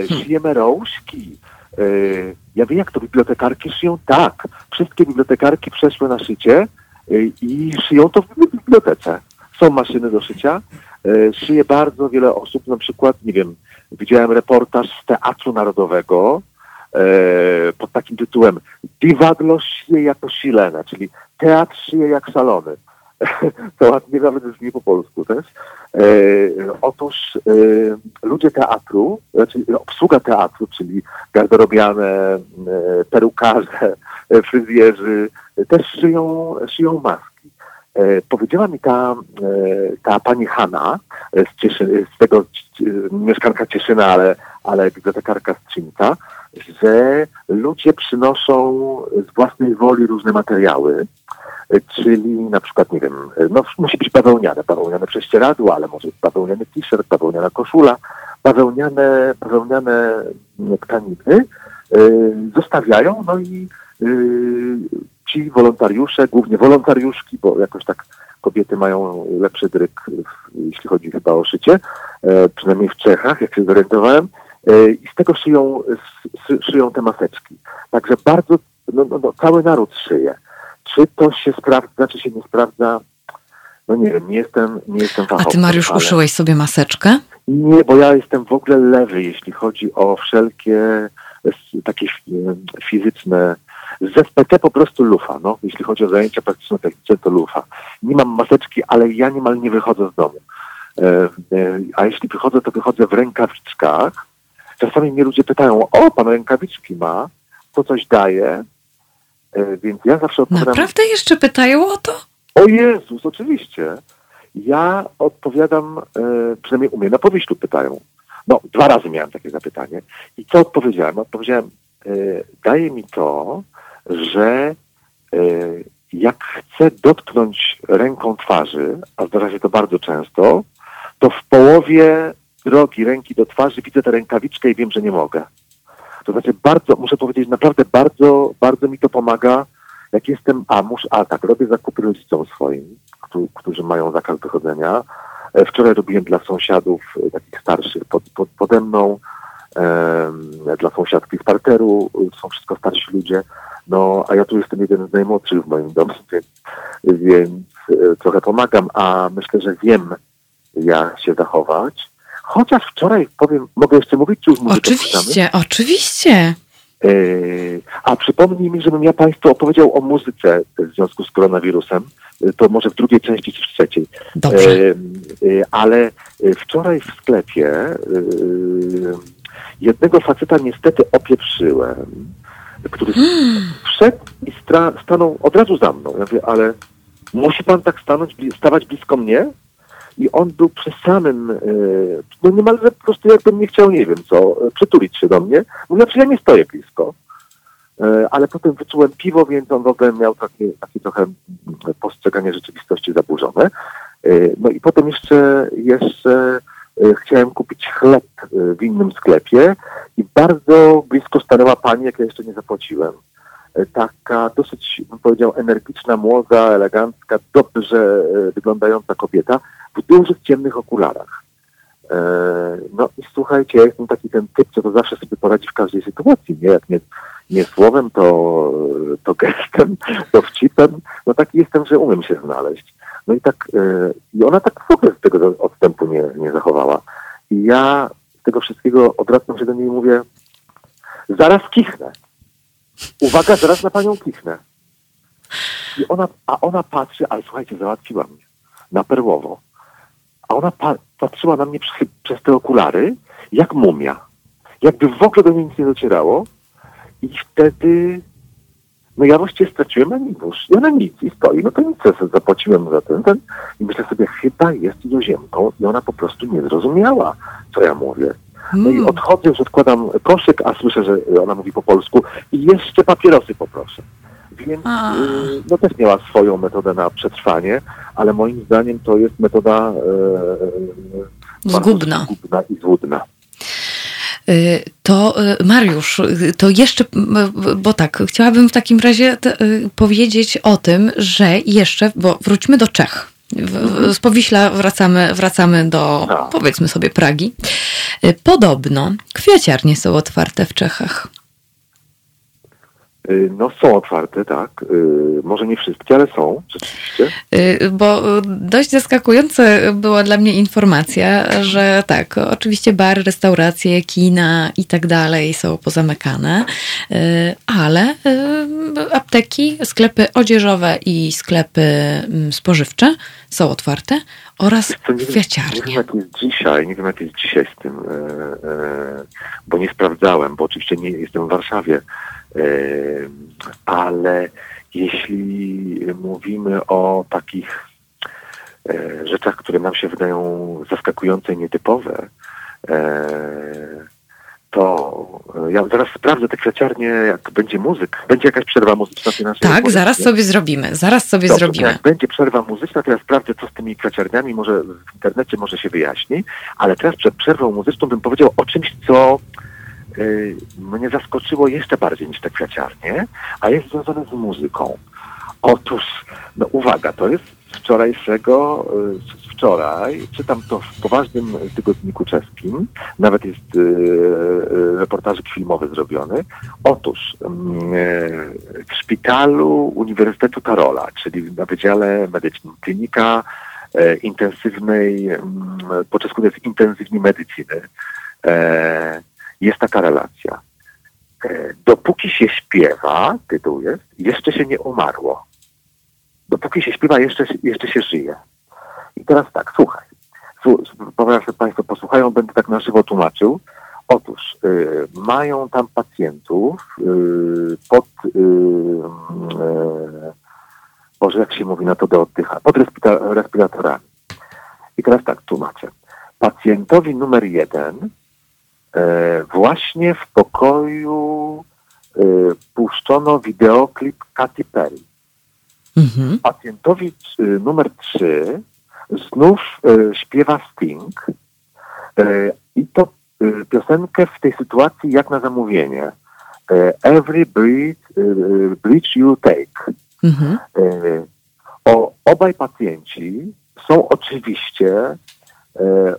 Szyjemy rożki. Ja wiem, jak to bibliotekarki szyją. Tak, wszystkie bibliotekarki przeszły na szycie i szyją to w bibliotece. Są maszyny do szycia. Szyje bardzo wiele osób, na przykład, nie wiem, widziałem reportaż z Teatru Narodowego pod takim tytułem Diwadlo szyje jako silene, czyli teatr szyje jak salony. To ładnie nawet brzmi po polsku też. E, otóż e, ludzie teatru, znaczy obsługa teatru, czyli garderobiane, e, perukarze, fryzjerzy, też szyją, szyją maski. E, powiedziała mi ta, e, ta pani Hanna z, Cieszy, z tego mieszkanka Cieszyna, ale, ale bibliotekarka z Trzynca, że ludzie przynoszą z własnej woli różne materiały, czyli na przykład, nie wiem, no musi być bawełniane, bawełniane prześcieradło, ale może bawełniany t-shirt, bawełniana koszula, bawełniane, bawełniane tkaniny y, zostawiają, no i ci wolontariusze, głównie wolontariuszki, bo jakoś tak kobiety mają lepszy dryk, jeśli chodzi chyba o szycie, e, przynajmniej w Czechach, jak się zorientowałem, e, i z tego szyją, szyją te maseczki. Także bardzo, no, no, no, cały naród szyje. Czy to się sprawdza, czy się nie sprawdza? No nie wiem, nie jestem, nie jestem fachowcem. A ty, Mariusz, ale... uszyłeś sobie maseczkę? Nie, bo ja jestem w ogóle lewy, jeśli chodzi o wszelkie takie fizyczne z ZPT po prostu lufa, no. Jeśli chodzi o zajęcia praktyczno-techniczne, to lufa. Nie mam maseczki, ale ja niemal nie wychodzę z domu. E, e, a jeśli wychodzę, to wychodzę w rękawiczkach. Czasami mnie ludzie pytają, o, pan rękawiczki ma, to coś daje. E, więc ja zawsze odpowiadam... Naprawdę jeszcze pytają o to? O Jezus, oczywiście. Ja odpowiadam, przynajmniej u mnie na powieślu pytają. No, dwa razy miałem takie zapytanie. I co odpowiedziałem? Odpowiedziałem, daje mi to, że e, jak chcę dotknąć ręką twarzy, a zdarza się to bardzo często, to w połowie drogi ręki do twarzy widzę tę rękawiczkę i wiem, że nie mogę. To znaczy bardzo, muszę powiedzieć, naprawdę bardzo, bardzo mi to pomaga, jak jestem, a muszę, a tak, robię zakupy rodzicom swoim, którzy mają zakaz wychodzenia. E, wczoraj robiłem dla sąsiadów e, takich starszych pod, pod, pode mną, dla sąsiadki z parteru, są wszystko starsi ludzie. No, a ja tu jestem jeden z najmłodszych w moim domu, więc, więc e, trochę pomagam, a myślę, że wiem, jak się zachować. Chociaż wczoraj powiem, mogę jeszcze mówić, czy już mówię? Oczywiście, oczywiście. Yy, a przypomnij mi, żebym ja Państwu opowiedział o muzyce w związku z koronawirusem. To może w drugiej części czy w trzeciej. Dobrze. Yy, ale wczoraj w sklepie jednego faceta niestety opieprzyłem który wszedł i stanął od razu za mną. Ja mówię, ale musi pan tak stanąć, stawać blisko mnie? I on był przy samym, e, no niemalże po prostu jakbym nie chciał, nie wiem co, przytulić się do mnie. Mówię, znaczy ja nie stoję blisko. E, ale potem wyczułem piwo, więc on w ogóle miał takie, takie trochę postrzeganie rzeczywistości zaburzone. E, no i potem jeszcze, jeszcze E, chciałem kupić chleb e, w innym sklepie i bardzo blisko stanęła pani, jak ja jeszcze nie zapłaciłem. E, taka dosyć, bym powiedział, energiczna, młoda, elegancka, dobrze wyglądająca kobieta w dużych, ciemnych okularach. No i słuchajcie, ja jestem taki ten typ, co to zawsze sobie poradzi w każdej sytuacji, nie? Jak nie, nie słowem, to, to gestem, to wcipem. No taki jestem, że umiem się znaleźć. No i tak, i ona tak w ogóle z tego odstępu nie, nie zachowała. I ja z tego wszystkiego odwracam się do niej i mówię, zaraz kichnę. Uwaga, zaraz na panią kichnę. I ona, a ona patrzy, ale słuchajcie, załatwiła mnie na perłowo. A ona pa patrzyła na mnie przez, przez te okulary, jak mumia. Jakby w ogóle do niej nic nie docierało. I wtedy no ja właściwie straciłem animusz. Ja na nic i stoi, no to nic zapłaciłem za ten, ten. I myślę sobie, chyba jest joziemką i ona po prostu nie zrozumiała, co ja mówię. No i hmm. odchodzę, już odkładam koszyk, a słyszę, że ona mówi po polsku i jeszcze papierosy poproszę. więc no też miała swoją metodę na przetrwanie, ale moim zdaniem to jest metoda zgubna. zgubna i złudna. Y, to y, Mariusz, y, to jeszcze, bo tak, chciałabym w takim razie powiedzieć o tym, że jeszcze, bo wróćmy do Czech. Z Powiśla wracamy, wracamy do, tak. powiedzmy sobie, Pragi. Podobno kwiaciarnie są otwarte w Czechach. Y, no są otwarte, tak. Y, może nie wszystkie, ale są, rzeczywiście. Y, bo dość zaskakująca była dla mnie informacja, że tak, oczywiście bary, restauracje, kina i tak dalej są pozamykane, ale apteki, sklepy odzieżowe i sklepy mm, spożywcze są otwarte oraz co, nie kwiaciarnie. Nie wiem, jak jest dzisiaj, nie wiem, jak jest dzisiaj z tym, bo nie sprawdzałem, bo oczywiście nie jestem w Warszawie, ale jeśli mówimy o takich e, rzeczach, które nam się wydają zaskakujące i nietypowe, e, to ja zaraz sprawdzę te kwiaciarnie, jak będzie muzyk. Będzie jakaś przerwa muzyczna w naszej Tak, zaraz sobie zrobimy, zaraz sobie Dobrze, zrobimy. Jak będzie przerwa muzyczna, ja sprawdzę, co z tymi kwiaciarniami, może w internecie może się wyjaśni, ale teraz przed przerwą muzyczną bym powiedział o czymś, co mnie zaskoczyło jeszcze bardziej niż te kwiaciarnie, a jest związane z muzyką. Otóż, no uwaga, to jest wczorajszego, y, wczoraj, czytam to w poważnym tygodniku czeskim, nawet jest y, reportażyk filmowy zrobiony. Otóż mm, w szpitalu Uniwersytetu Karola, czyli na Wydziale Medycznym Klinika Intensywnej, mm, po czesku to jest intensywnej medycyny, jest taka relacja. E, dopóki się śpiewa, tytuł jest, jeszcze się nie umarło. Dopóki się śpiewa, jeszcze, jeszcze się żyje. I teraz tak, słuchaj. Powiem, że Państwo posłuchają, będę tak na żywo tłumaczył. Otóż y, mają tam pacjentów y, pod, y, y Boże, jak się mówi na to do oddycha, pod respiratorami. I teraz tak tłumaczę. Pacjentowi numer jeden właśnie w pokoju e, puszczono wideoklip Katy Perry. Mhm. Pacjentowi e, numer 3 znów śpiewa Sting i to piosenkę w tej sytuacji jak na zamówienie. Every breath, breath you take. Mhm. O, obaj pacjenci są oczywiście E,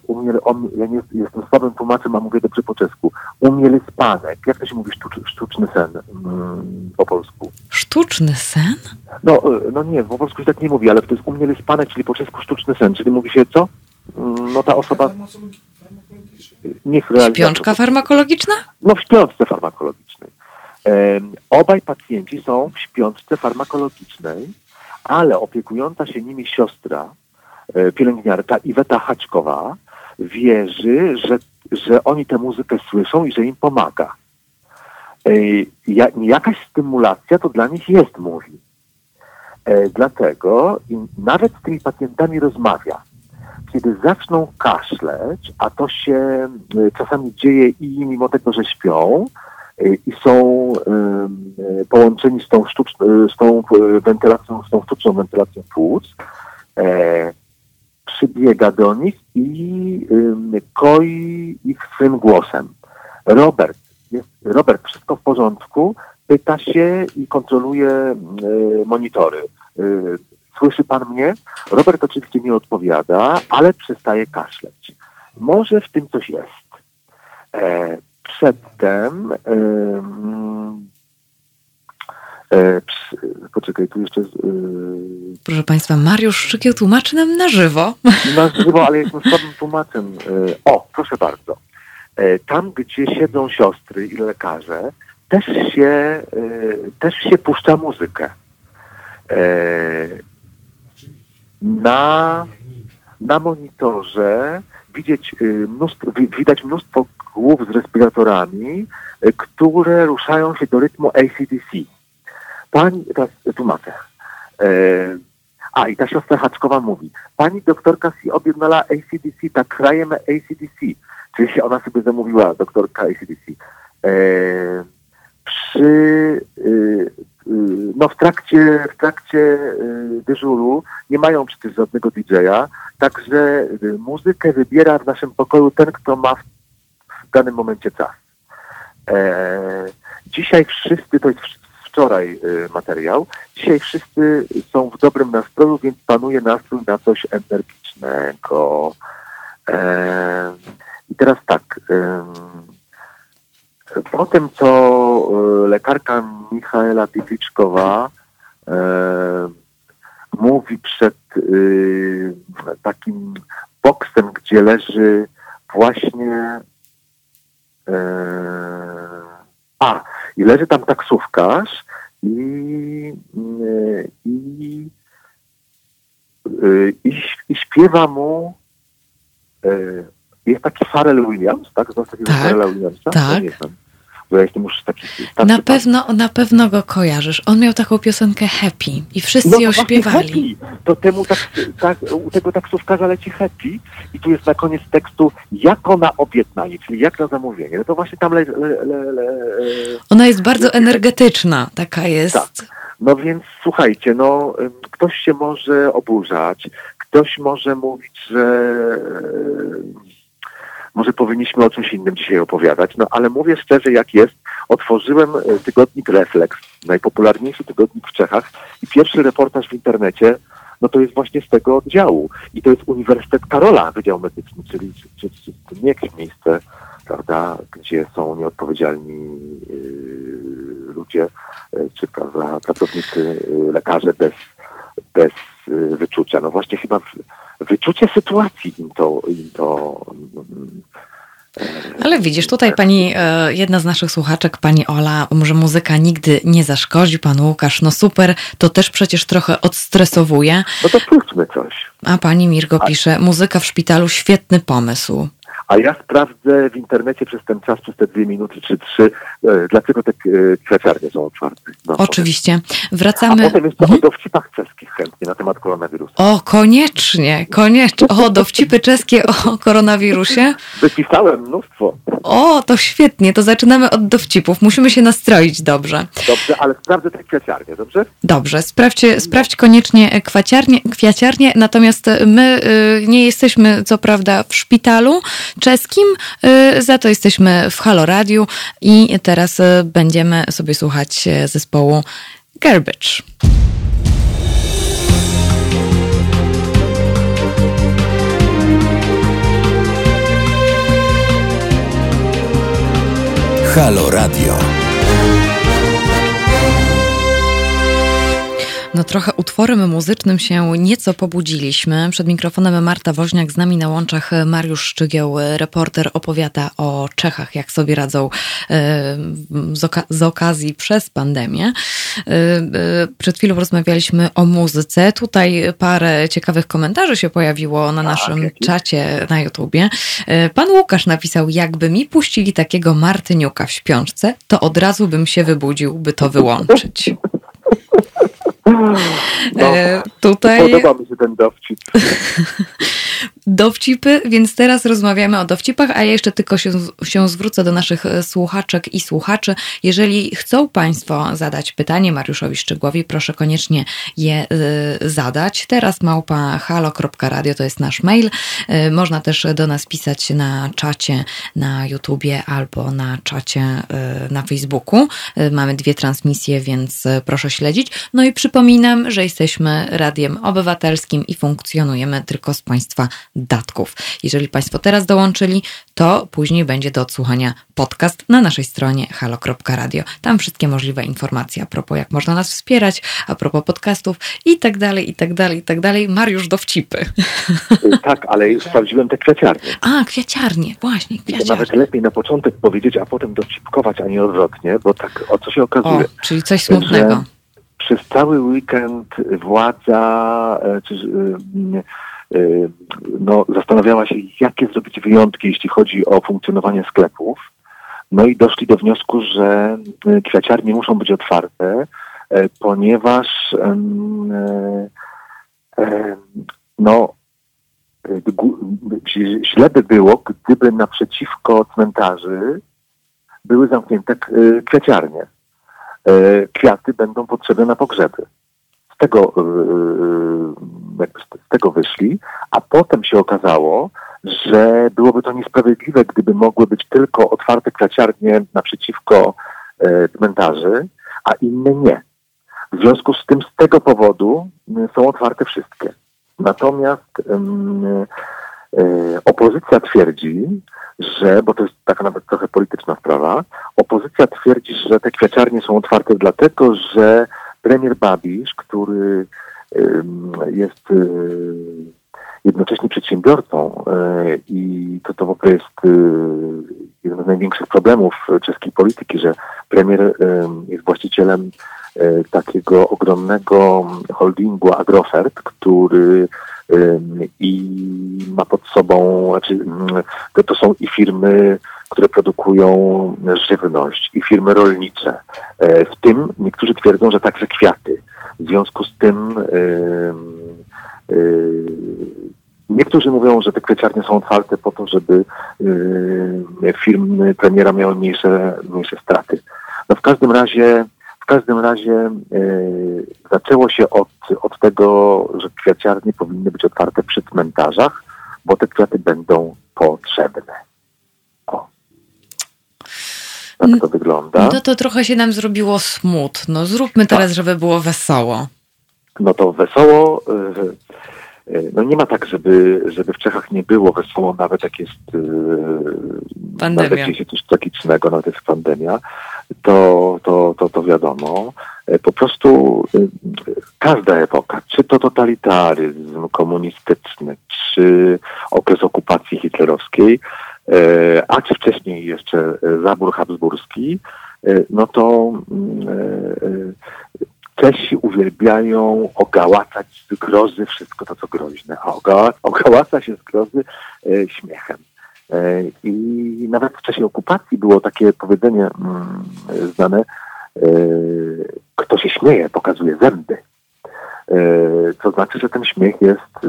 umiel, on, ja nie jestem słabym tłumaczem, a mówię dobrze po czesku. Umieli spanek. Jak to się mówi sztucz, sztuczny sen mm, po polsku? Sztuczny sen? No, e, no nie, po polsku się tak nie mówi, ale to jest umieli spanek, czyli po czesku sztuczny sen. Czyli mówi się co? Mm, no ta osoba... Niech Śpiączka farmakologiczna? No w śpiączce farmakologicznej. E, obaj pacjenci są w śpiączce farmakologicznej, ale opiekująca się nimi siostra E, pielęgniarka Iweta Haczkowa wierzy, że, że oni tę muzykę słyszą i że im pomaga. E, jakaś stymulacja to dla nich jest, mówi. E, dlatego nawet z tymi pacjentami rozmawia. Kiedy zaczną kaszleć, a to się czasami dzieje i mimo tego, że śpią, i są połączeni z tą, sztuczną, z tą wentylacją, z tą sztuczną wentylacją płuc, przybiega do nich i y, koi ich swym głosem. Robert, jest, Robert, wszystko w porządku, pyta się i kontroluje y, monitory. Y, słyszy pan mnie? Robert oczywiście nie odpowiada, ale przestaje kaszleć. Może w tym coś jest. E, przedtem E, poczekaj, tu jeszcze... E, Proszę Państwa, Mariusz Szczykieł tłumaczy nam na żywo. Na żywo, ale jestem słabym tłumaczem. E, o, proszę bardzo. E, tam, gdzie siedzą siostry i lekarze, też się, też się puszcza muzykę. Na, na monitorze widzieć mnóstwo, widać mnóstwo głów z respiratorami, które ruszają się do rytmu ACDC. Pani, teraz tłumaczę. E, a, i ta siostra Haczkowa mówi, pani doktorka si objednala ACDC, tak krajemy ACDC. Czyli ona sobie zamówiła, doktorka ACDC. E, przy, no w trakcie, w trakcie dyżuru nie mają przecież żadnego DJ-a, także muzykę wybiera w naszym pokoju ten, kto ma w, w danym momencie czas. E, dzisiaj wszyscy, to jest wczoraj materiał, dzisiaj wszyscy są w dobrym nastroju, więc panuje nastrój na coś energicznego. E, I teraz tak, po tym, co e, lekarka Michaela Piwiczkowa e, mówi przed e, takim boksem, gdzie leży właśnie a, i leży tam taksówkarz i, i, i, i śpiewa mu jest taki Pharrell Williams, tak? Znasz takiego tak, Pharrella Williamsa? Tak. Bo ja jestem już taki... Na pewno, na pewno go kojarzysz. On miał taką piosenkę Happy i wszyscy no, ją śpiewali. Happy. To temu tak, tak, u tego taksówkarza leci Happy i tu jest na koniec tekstu jako na obiad na nic, czyli jak na zamówienie. No to właśnie tam le, le, le, le Ona jest bardzo energetyczna, taka jest. Tak. No więc słuchajcie, no ktoś się może oburzać, ktoś może mówić, że może powinniśmy o czymś innym dzisiaj opowiadać, no ale mówię szczerze, jak jest. Otworzyłem e, tygodnik Reflex, najpopularniejszy tygodnik w Czechach i pierwszy reportaż w internecie, no to jest właśnie z tego oddziału. I to jest Uniwersytet Karola, Wydział Medyczny, czyli czy, czy, czy nie jakieś miejsce, prawda, gdzie są nieodpowiedzialni yy, ludzie, yy, czy prawda, pracownicy, yy, lekarze bez, bez wyczucia. No właśnie chyba wyczucie sytuacji im to, im to ale widzisz, tutaj pani, e, jedna z naszych słuchaczek, pani Ola, że muzyka nigdy nie zaszkodzi, pan Łukasz, no super, to też przecież trochę odstresowuje. No to puśćmy coś. A pani Mirgo pisze, muzyka w szpitalu, świetny pomysł a ja sprawdzę w internecie przez ten czas, przez te dwie minuty czy trzy, e, dlaczego te e, kwiaciarnie są otwarte. No, Oczywiście. Wracamy... A potem jeszcze mhm. o dowcipach czeskich chętnie na temat koronawirusa. O, koniecznie, koniecznie. O, dowcipy czeskie o koronawirusie? Wypisałem mnóstwo. O, to świetnie, to zaczynamy od dowcipów. Musimy się nastroić dobrze. Dobrze, ale sprawdzę te kwiaciarnie, dobrze? Dobrze, sprawdźcie, sprawdź koniecznie kwiaciarnie, kwiaciarnie, natomiast my y, nie jesteśmy co prawda w szpitalu, czeskim. Y, za to jesteśmy w Halo Radio i teraz y, będziemy sobie słuchać y, zespołu Garbage. Halo Radio. No trochę utworem muzycznym się nieco pobudziliśmy. Przed mikrofonem Marta Woźniak, z nami na łączach Mariusz Szczygieł, reporter opowiada o Czechach, jak sobie radzą e, z, oka z okazji przez pandemię. E, e, przed chwilą rozmawialiśmy o muzyce. Tutaj parę ciekawych komentarzy się pojawiło na naszym czacie na YouTubie. Pan Łukasz napisał, jakby mi puścili takiego Martyniuka w śpiączce, to od razu bym się wybudził, by to wyłączyć. No, e, tutaj... Podoba mi się ten dowcip. dowcipy, więc teraz rozmawiamy o dowcipach, a ja jeszcze tylko się, się zwrócę do naszych e, słuchaczek i słuchaczy. Jeżeli chcą Państwo zadać pytanie Mariuszowi Szczegłowi, proszę koniecznie je y, zadać. Teraz małpa halo.radio to jest nasz mail. Y, można też do nas pisać na czacie na YouTubie albo na czacie na Facebooku. Mamy dwie transmisje, więc proszę śledzić. No i przypominam, że jesteśmy radiem obywatelskim i funkcjonujemy tylko z Państwa datków. Jeżeli Państwo teraz dołączyli, to później będzie do odsłuchania podcast na naszej stronie halo.radio. Tam wszystkie możliwe informacje a propos jak można nas wspierać, a propos podcastów i tak dalej, i tak dalej, i tak dalej. Mariusz dowcipy. Tak, ale sprawdziłem te kwiaciarnie. A, kwiaciarnie, właśnie, kwiaciarnie. Nawet lepiej na początek powiedzieć, a potem dowcipkować, a nie odwrotnie, bo tak o co się okazuje. O, czyli coś smutnego. Przez cały weekend władza, e, czy, Y, no, zastanawiała się, jakie zrobić wyjątki, jeśli chodzi o funkcjonowanie sklepów. No i doszli do wniosku, że y, kwiaciarnie muszą być otwarte, y, ponieważ no, źle by było, gdyby naprzeciwko cmentarzy były zamknięte kwiaciarnie. kwiaty będą potrzebne na pogrzeby. Z tego, jakby z tego wyszli, a potem się okazało, że byłoby to niesprawiedliwe, gdyby mogły być tylko otwarte kwiaciarnie naprzeciwko cmentarzy, a inne nie. W związku z tym z tego powodu są otwarte wszystkie. Natomiast opozycja twierdzi, że, bo to jest taka nawet trochę polityczna sprawa, opozycja twierdzi, że te kwiaciarnie są otwarte dlatego, że premier Babisz, który jest y, jednocześnie przedsiębiorcą y, i to, to w ogóle jest y, jeden z największych problemów czeskiej polityki, że premier jest właścicielem takiego ogromnego holdingu Agrofert, który i ma pod sobą, znaczy to, to są i firmy, które produkują żywność, i firmy rolnicze. E, w tym niektórzy twierdzą, że także kwiaty. W związku z tym Niektórzy mówią, że te kwieciarnie są otwarte po to, żeby firmy premiera miały mniejsze, mniejsze straty. No w każdym razie w każdym razie e, zaczęło się od, od tego, że kwiaciarnie powinny być otwarte przy cmentarzach, bo te kwiaty będą potrzebne. Tak to wygląda. No to trochę się nam zrobiło smutno. Zróbmy tak. teraz, żeby było wesoło. No to wesoło. E, e, no nie ma tak, żeby, żeby w Czechach nie było wesoło, nawet jak jest pandemia. Nawet jeśli coś tragicznego, nawet jest pandemia to, to, to, to wiadomo. E, po prostu e, każda epoka, czy to totalitaryzm komunistyczny, czy okres okupacji hitlerowskiej, e, a czy wcześniej jeszcze zabór habsburski, no to mm, Czesi uwielbiają ogałacać z grozy wszystko to, co groźne, a ogałaca się z grozy śmiechem. E, I nawet w czasie okupacji było takie powiedzenie mm, znane, e, kto się śmieje, pokazuje zęby. E, to znaczy, że ten śmiech jest,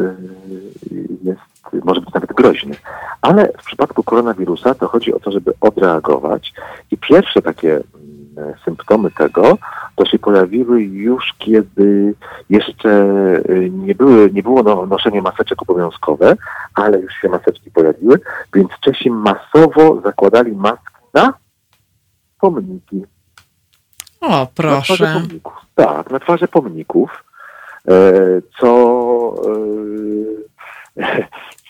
jest, może być nawet groźny. Ale w przypadku koronawirusa to chodzi o to, żeby odreagować. I pierwsze takie symptomy tego, to się pojawiły już, kiedy jeszcze y, nie, były, nie było no, noszenie maseczek obowiązkowe, ale już się maseczki pojawiły, więc Czesi masowo zakładali maski na pomniki. O, proszę. Na pomników. Tak, na twarze pomników, e, co, e,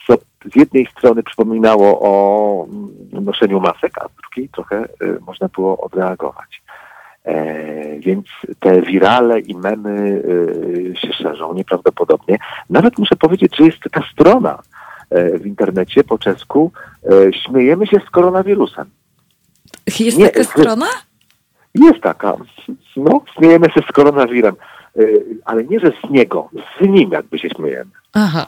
co z jednej strony przypominało o noszeniu masek, a z drugiej trochę e, można było odreagować. E, więc te wirale i memy e, się szerzą nieprawdopodobnie. Nawet muszę powiedzieć, że jest taka strona e, w internecie po czesku Śmiejemy się z koronawirusem. Jest Nie, taka strona? Jest taka. No, śmiejemy się z koronawirem. Ale nie, że z niego, z nim jakby się śmiejemy. Aha.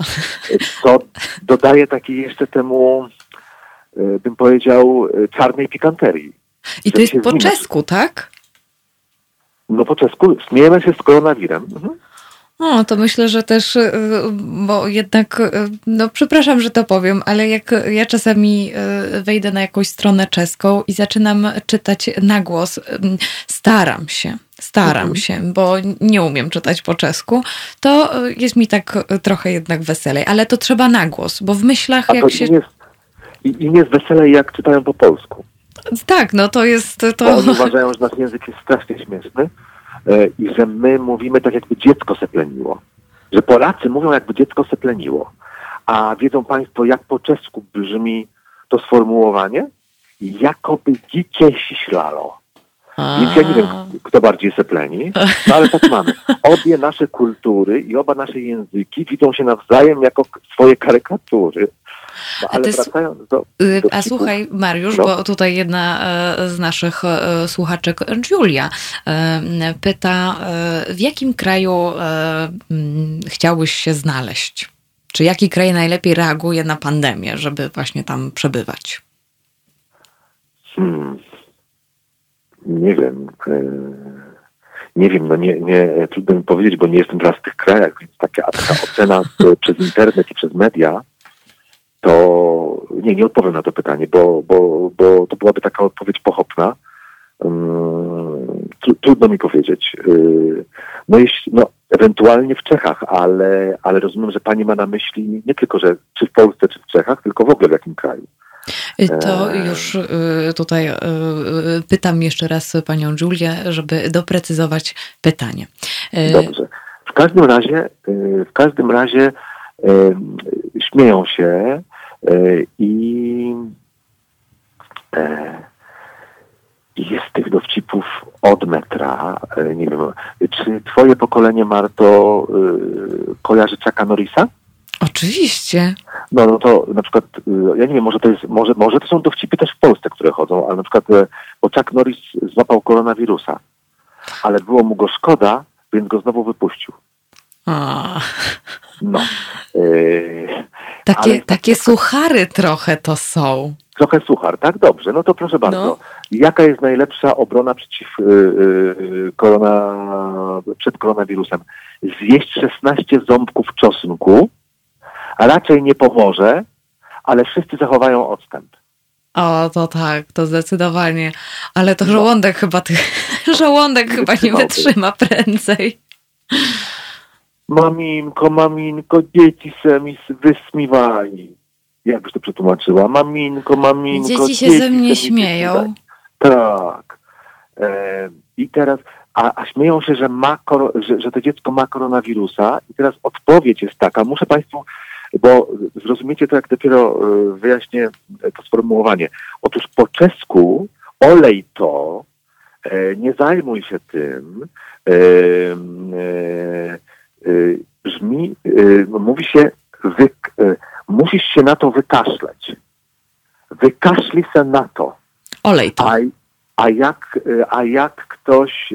Co dodaje takiej jeszcze temu, bym powiedział, czarnej pikanterii. I to jest po czesku, tak? No po czesku śmiejemy się z koronawirem. Mhm. O, to myślę, że też, y, bo jednak, y, no przepraszam, że to powiem, ale jak ja czasami y, wejdę na jakąś stronę czeską i zaczynam czytać na głos, staram się, staram mhm. się, bo nie umiem czytać po czesku, to jest mi tak trochę jednak weselej, ale to trzeba na głos, bo w myślach A jak się... Im jest, im jest weselej, jak czytają po polsku. Tak, no to jest to. Bo oni uważają, że nasz język jest strasznie śmieszny e, i że my mówimy tak, jakby dziecko sepleniło. Że Polacy mówią, jakby dziecko sepleniło. A wiedzą Państwo, jak po czesku brzmi to sformułowanie? Jakoby dziecię siślalo. Więc ja nie wiem, kto bardziej sepleni, no ale tak mamy. Obie nasze kultury i oba nasze języki widzą się nawzajem jako swoje karykatury. No, ale wracając do, y, do A słuchaj, Mariusz, no. bo tutaj jedna e, z naszych e, słuchaczek, Julia, e, pyta, w jakim kraju chciałbyś się znaleźć? Czy jaki kraj najlepiej reaguje na pandemię, żeby właśnie tam przebywać? Hmm. Nie wiem. Nie wiem, no nie, nie, trudno mi powiedzieć, bo nie jestem teraz w tych krajach, więc taka, taka ocena przez internet i przez media to nie, nie odpowiem na to pytanie, bo, bo, bo to byłaby taka odpowiedź pochopna. tr trudno mi powiedzieć. Y, no, jeśli, no, ewentualnie w Czechach, ale, ale rozumiem, że pani ma na myśli nie tylko, że czy w Polsce, czy w Czechach, tylko w ogóle w jakim kraju. To e, już tutaj pytam jeszcze raz panią Julię, żeby doprecyzować pytanie. Dobrze. W każdym razie, w każdym razie śmieją się i jest tych dowcipów od metra. E, nie wiem, czy twoje pokolenie, Marto, e, kojarzy Chucka Norrisa? Oczywiście. No, no to na przykład, e, ja nie wiem, może to jest, może, może to są dowcipy też w Polsce, które chodzą, ale na przykład, bo Chuck Norris złapał koronawirusa, ale było mu go szkoda, więc go znowu wypuścił. A. No. takie, takie suchary trochę to są. Trochę suchar, tak? Dobrze, no to proszę bardzo. No. Jaka jest najlepsza obrona przeciw y, y, korona, przed koronawirusem? Zjeść 16 ząbków czosnku, raczej nie pomoże, ale wszyscy zachowają odstęp. O, to tak, to zdecydowanie. Ale to no. żołądek chyba, ty, żołądek chyba nie wytrzyma prędzej. Maminko, maminko, dzieci se mi wysmiwali jak byś to przetłumaczyła? Maminko, maminko. Dzieci się ze mnie śmieją. Tak. E, I teraz, a, a, śmieją się, że, ma, że, że to dziecko ma koronawirusa. I teraz odpowiedź jest taka, muszę Państwu, bo zrozumiecie to, jak dopiero e, wyjaśnię to sformułowanie. Otóż po czesku olej to, e, nie zajmuj się tym, e, e, e brzmi, mówi się wy, musisz się na to wykaszleć. Wykaszli się na to. Olej to. A, a, jak, a jak ktoś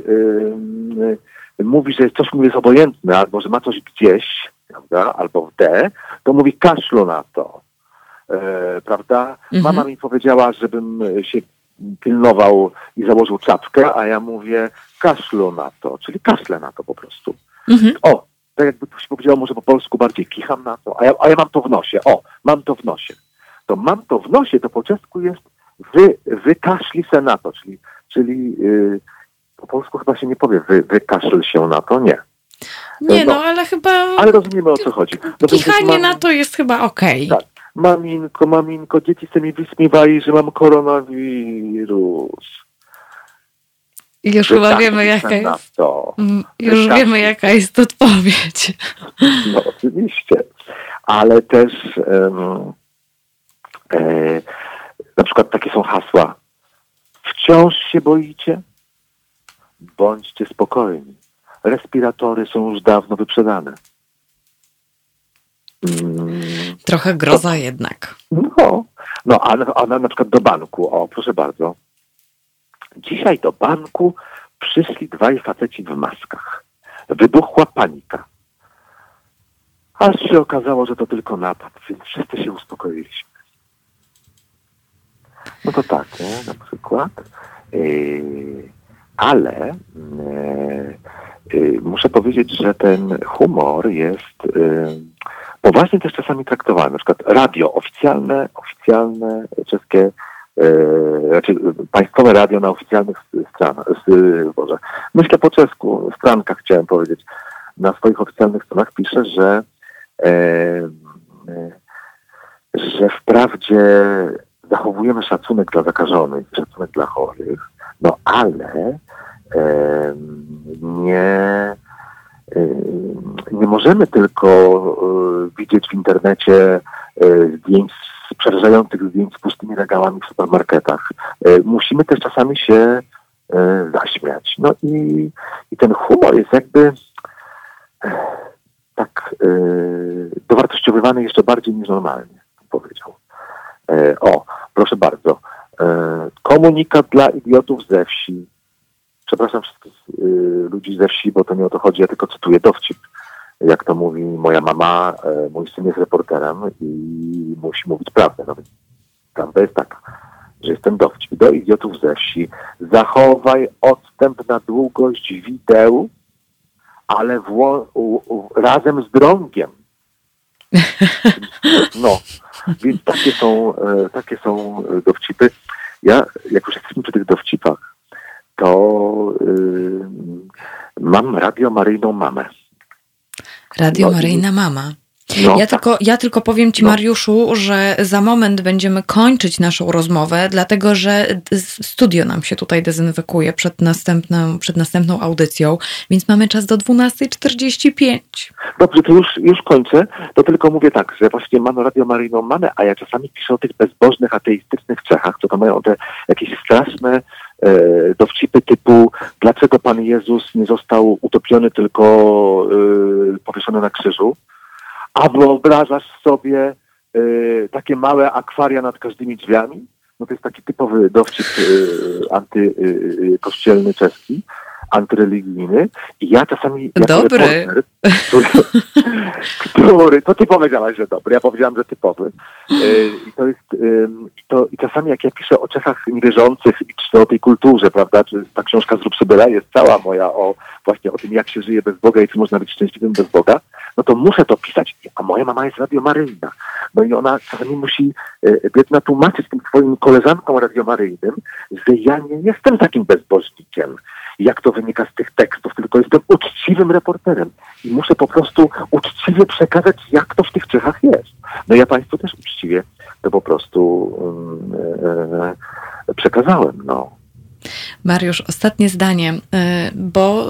mówi, że coś mu jest obojętne, albo że ma coś gdzieś, prawda, albo w D, to mówi kaszlu na to. Yy, prawda? Mhm. Mama mi powiedziała, żebym się pilnował i założył czapkę, a ja mówię kaszlu na to, czyli kaszle na to po prostu. Mhm. O, tak jakby ktoś powiedział może po polsku bardziej kicham na to, a ja, a ja mam to w nosie. O, mam to w nosie. To mam to w nosie, to po czesku jest wy, wykaszli se na to, czyli, czyli yy, po polsku chyba się nie powie wy, wykaszl się na to, nie. Nie, no, no ale chyba... Ale rozumiemy o co chodzi. No, Kichanie mam, na to jest chyba okej. Okay. Tak. Maminko, maminko, dzieci se mi wysmiewali, że mam koronawirus. Już chyba wiemy, jaka jest. To. Mm, już wiemy, jaka jest odpowiedź. No, oczywiście. Ale też um, e, na przykład takie są hasła. Wciąż się boicie? Bądźcie spokojni. Respiratory są już dawno wyprzedane. Mm, Trochę groza to, jednak. No, no a, a na, przykład do banku. O, proszę bardzo Dzisiaj do banku przyszli dwaj faceci w maskach. Wybuchła panika. Aż się okazało, że to tylko napad, więc wszyscy się uspokoiliśmy. No to tak, nie? na przykład. Yy, ale yy, muszę powiedzieć, że ten humor jest poważnie też czasami traktowany. Na przykład radio oficjalne, oficjalne czeskie E, znaczy państwowe radio na oficjalnych stronach, Boże, myślę po czesku, strankach chciałem powiedzieć, na swoich oficjalnych stronach pisze, że e, e, że wprawdzie zachowujemy szacunek dla zakażonych, szacunek dla chorych, no ale nie, e, nie możemy tylko e, widzieć w internecie zdjęć przerażających zdjęć z pustymi regałami w supermarketach. E, musimy też czasami się e, zaśmiać. No i, i ten humor jest jakby e, tak dowartościowywany jeszcze bardziej niż normalnie, powiedział. O, proszę bardzo. Komunikat dla idiotów ze wsi. Przepraszam wszystkich ludzi ze wsi, bo to nie o to chodzi, ja tylko cytuję dowcip jak to mówi moja mama, e, mój syn jest reporterem i musi mówić prawdę. No prawda jest taka, że jestem dowcip. Do idiotów ze wsi, zachowaj odstęp na długość wideł, ale razem z drągiem. No, więc takie są, e, takie są dowcipy. Ja, jak już jesteśmy przy tych dowcipach, to yy, radiomaryjną mamę. Radio no Maryjna Mama. No, ja, tak. tylko, ja tylko powiem Ci, no. Mariuszu, że za moment będziemy kończyć naszą rozmowę, dlatego że studio nam się tutaj dezynfekuje przed następną, przed następną audycją, więc mamy czas do 12.45. Dobrze, to już, już kończę. To tylko mówię tak, że właśnie mamy Radio Maryjną Mamę, a ja czasami piszę o tych bezbożnych, ateistycznych Czechach, co to mają te jakieś straszne dowcipy typu dlaczego Pan Jezus nie został utopiony, tylko e, powieszony na krzyżu a wyobrażasz sobie y, takie małe akwaria nad każdymi drzwiami? No to jest taki typowy dowcip antykościelny czeski antyreligijny i ja czasami... Dobry. Reporter, który, który, to ty powiedziałaś, że dobry, ja powiedziałam, że typowy. I to jest, i, to, i czasami jak ja piszę o Czechach niewierzących i czy o tej kulturze, prawda, czy ta książka z Rupsybera jest cała moja o właśnie o tym, jak się żyje bez Boga i czy można być szczęśliwym bez Boga, no to muszę to pisać. A moja mama jest radiomaryjna. No i ona czasami musi biedna tłumaczyć tym swoim koleżankom radiomaryjnym, że ja nie jestem takim bezbożnikiem, jak to wynika z tych tekstów, tylko jestem uczciwym reporterem i muszę po prostu uczciwie przekazać, jak to w tych Czechach jest. No ja Państwu też uczciwie to po prostu yy, przekazałem, no. Mariusz, ostatnie zdanie, e, bo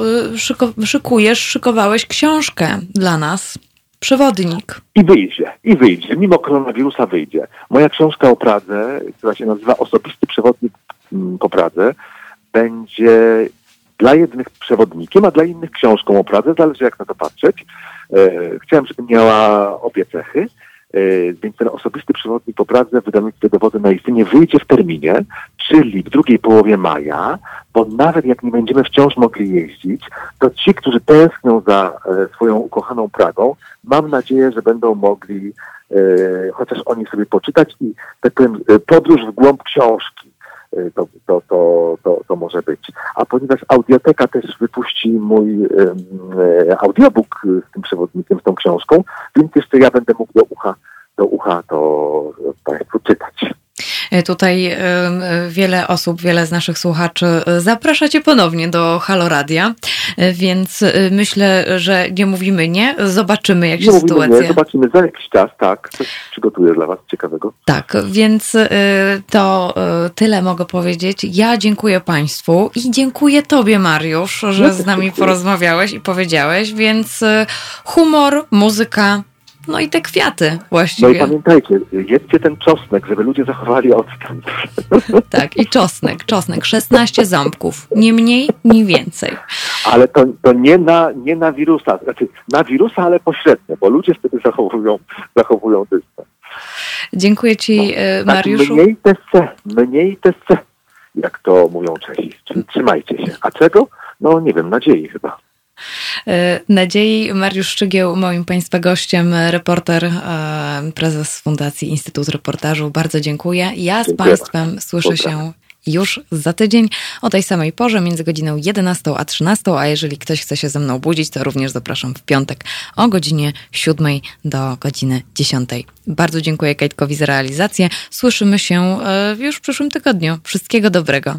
szykujesz, szykowałeś książkę dla nas. Przewodnik. I wyjdzie, i wyjdzie. Mimo koronawirusa wyjdzie. Moja książka o Pradze, która się nazywa Osobisty przewodnik mm, po Pradze, będzie dla jednych przewodnikiem, a dla innych książką o Pradze, zależy jak na to patrzeć. E, chciałem, żeby miała obie cechy, e, więc ten osobisty przewodnik po Pradze wydawnictwie dowody na istnienie wyjdzie w terminie, czyli w drugiej połowie maja, bo nawet jak nie będziemy wciąż mogli jeździć, to ci, którzy tęsknią za e, swoją ukochaną Pragą, mam nadzieję, że będą mogli chociaż oni sobie poczytać i tak powiem, podróż w głąb książki to, to, to, to, to może być. A ponieważ Audioteka też wypuści mój um, audiobook z tym przewodnikiem, z tą książką, więc jeszcze ja będę mógł do ucha, do ucha to Państwu czytać. E, tutaj e, wiele osób, wiele z naszych słuchaczy e, zaprasza Cię ponownie do Halo Radia, więc myślę, że nie mówimy nie, zobaczymy jak nie się sytuacja... Nie, zobaczymy za jakiś czas, tak, coś przygotuję dla Was ciekawego. Tak, więc to tyle mogę powiedzieć. Ja dziękuję Państwu i dziękuję Tobie, Mariusz, że ja z nami dziękuję. porozmawiałeś i powiedziałeś, więc humor, muzyka, no i te kwiaty właściwie. No i pamiętajcie, jedzcie ten czosnek, żeby ludzie zachowali odstęp. Tak, i czosnek, czosnek. 16 ząbków. Nie mniej, nie więcej. Ale to, to nie, na, nie na wirusa, znaczy na wirusa, ale pośrednio, bo ludzie wtedy zachowują, zachowują dystans. Dziękuję Ci, no, e, znaczy Mariuszu. Mniej TC, mniej jak to mówią Czesi. Trzymajcie się. A czego? No nie wiem, nadziei chyba. E, nadziei Mariusz Szczygieł, moim Państwa gościem, reporter, e, prezes Fundacji Instytut Reportażu. Bardzo dziękuję. Ja z dziękuję. Państwem słyszę się już za tydzień o tej samej porze, między godziną 11 a 13, a jeżeli ktoś chce się ze mną budzić, to również zapraszam w piątek o godzinie 7 do godziny 10. Bardzo dziękuję Kajtkowi za realizację. Słyszymy się e, już w przyszłym tygodniu. Wszystkiego dobrego.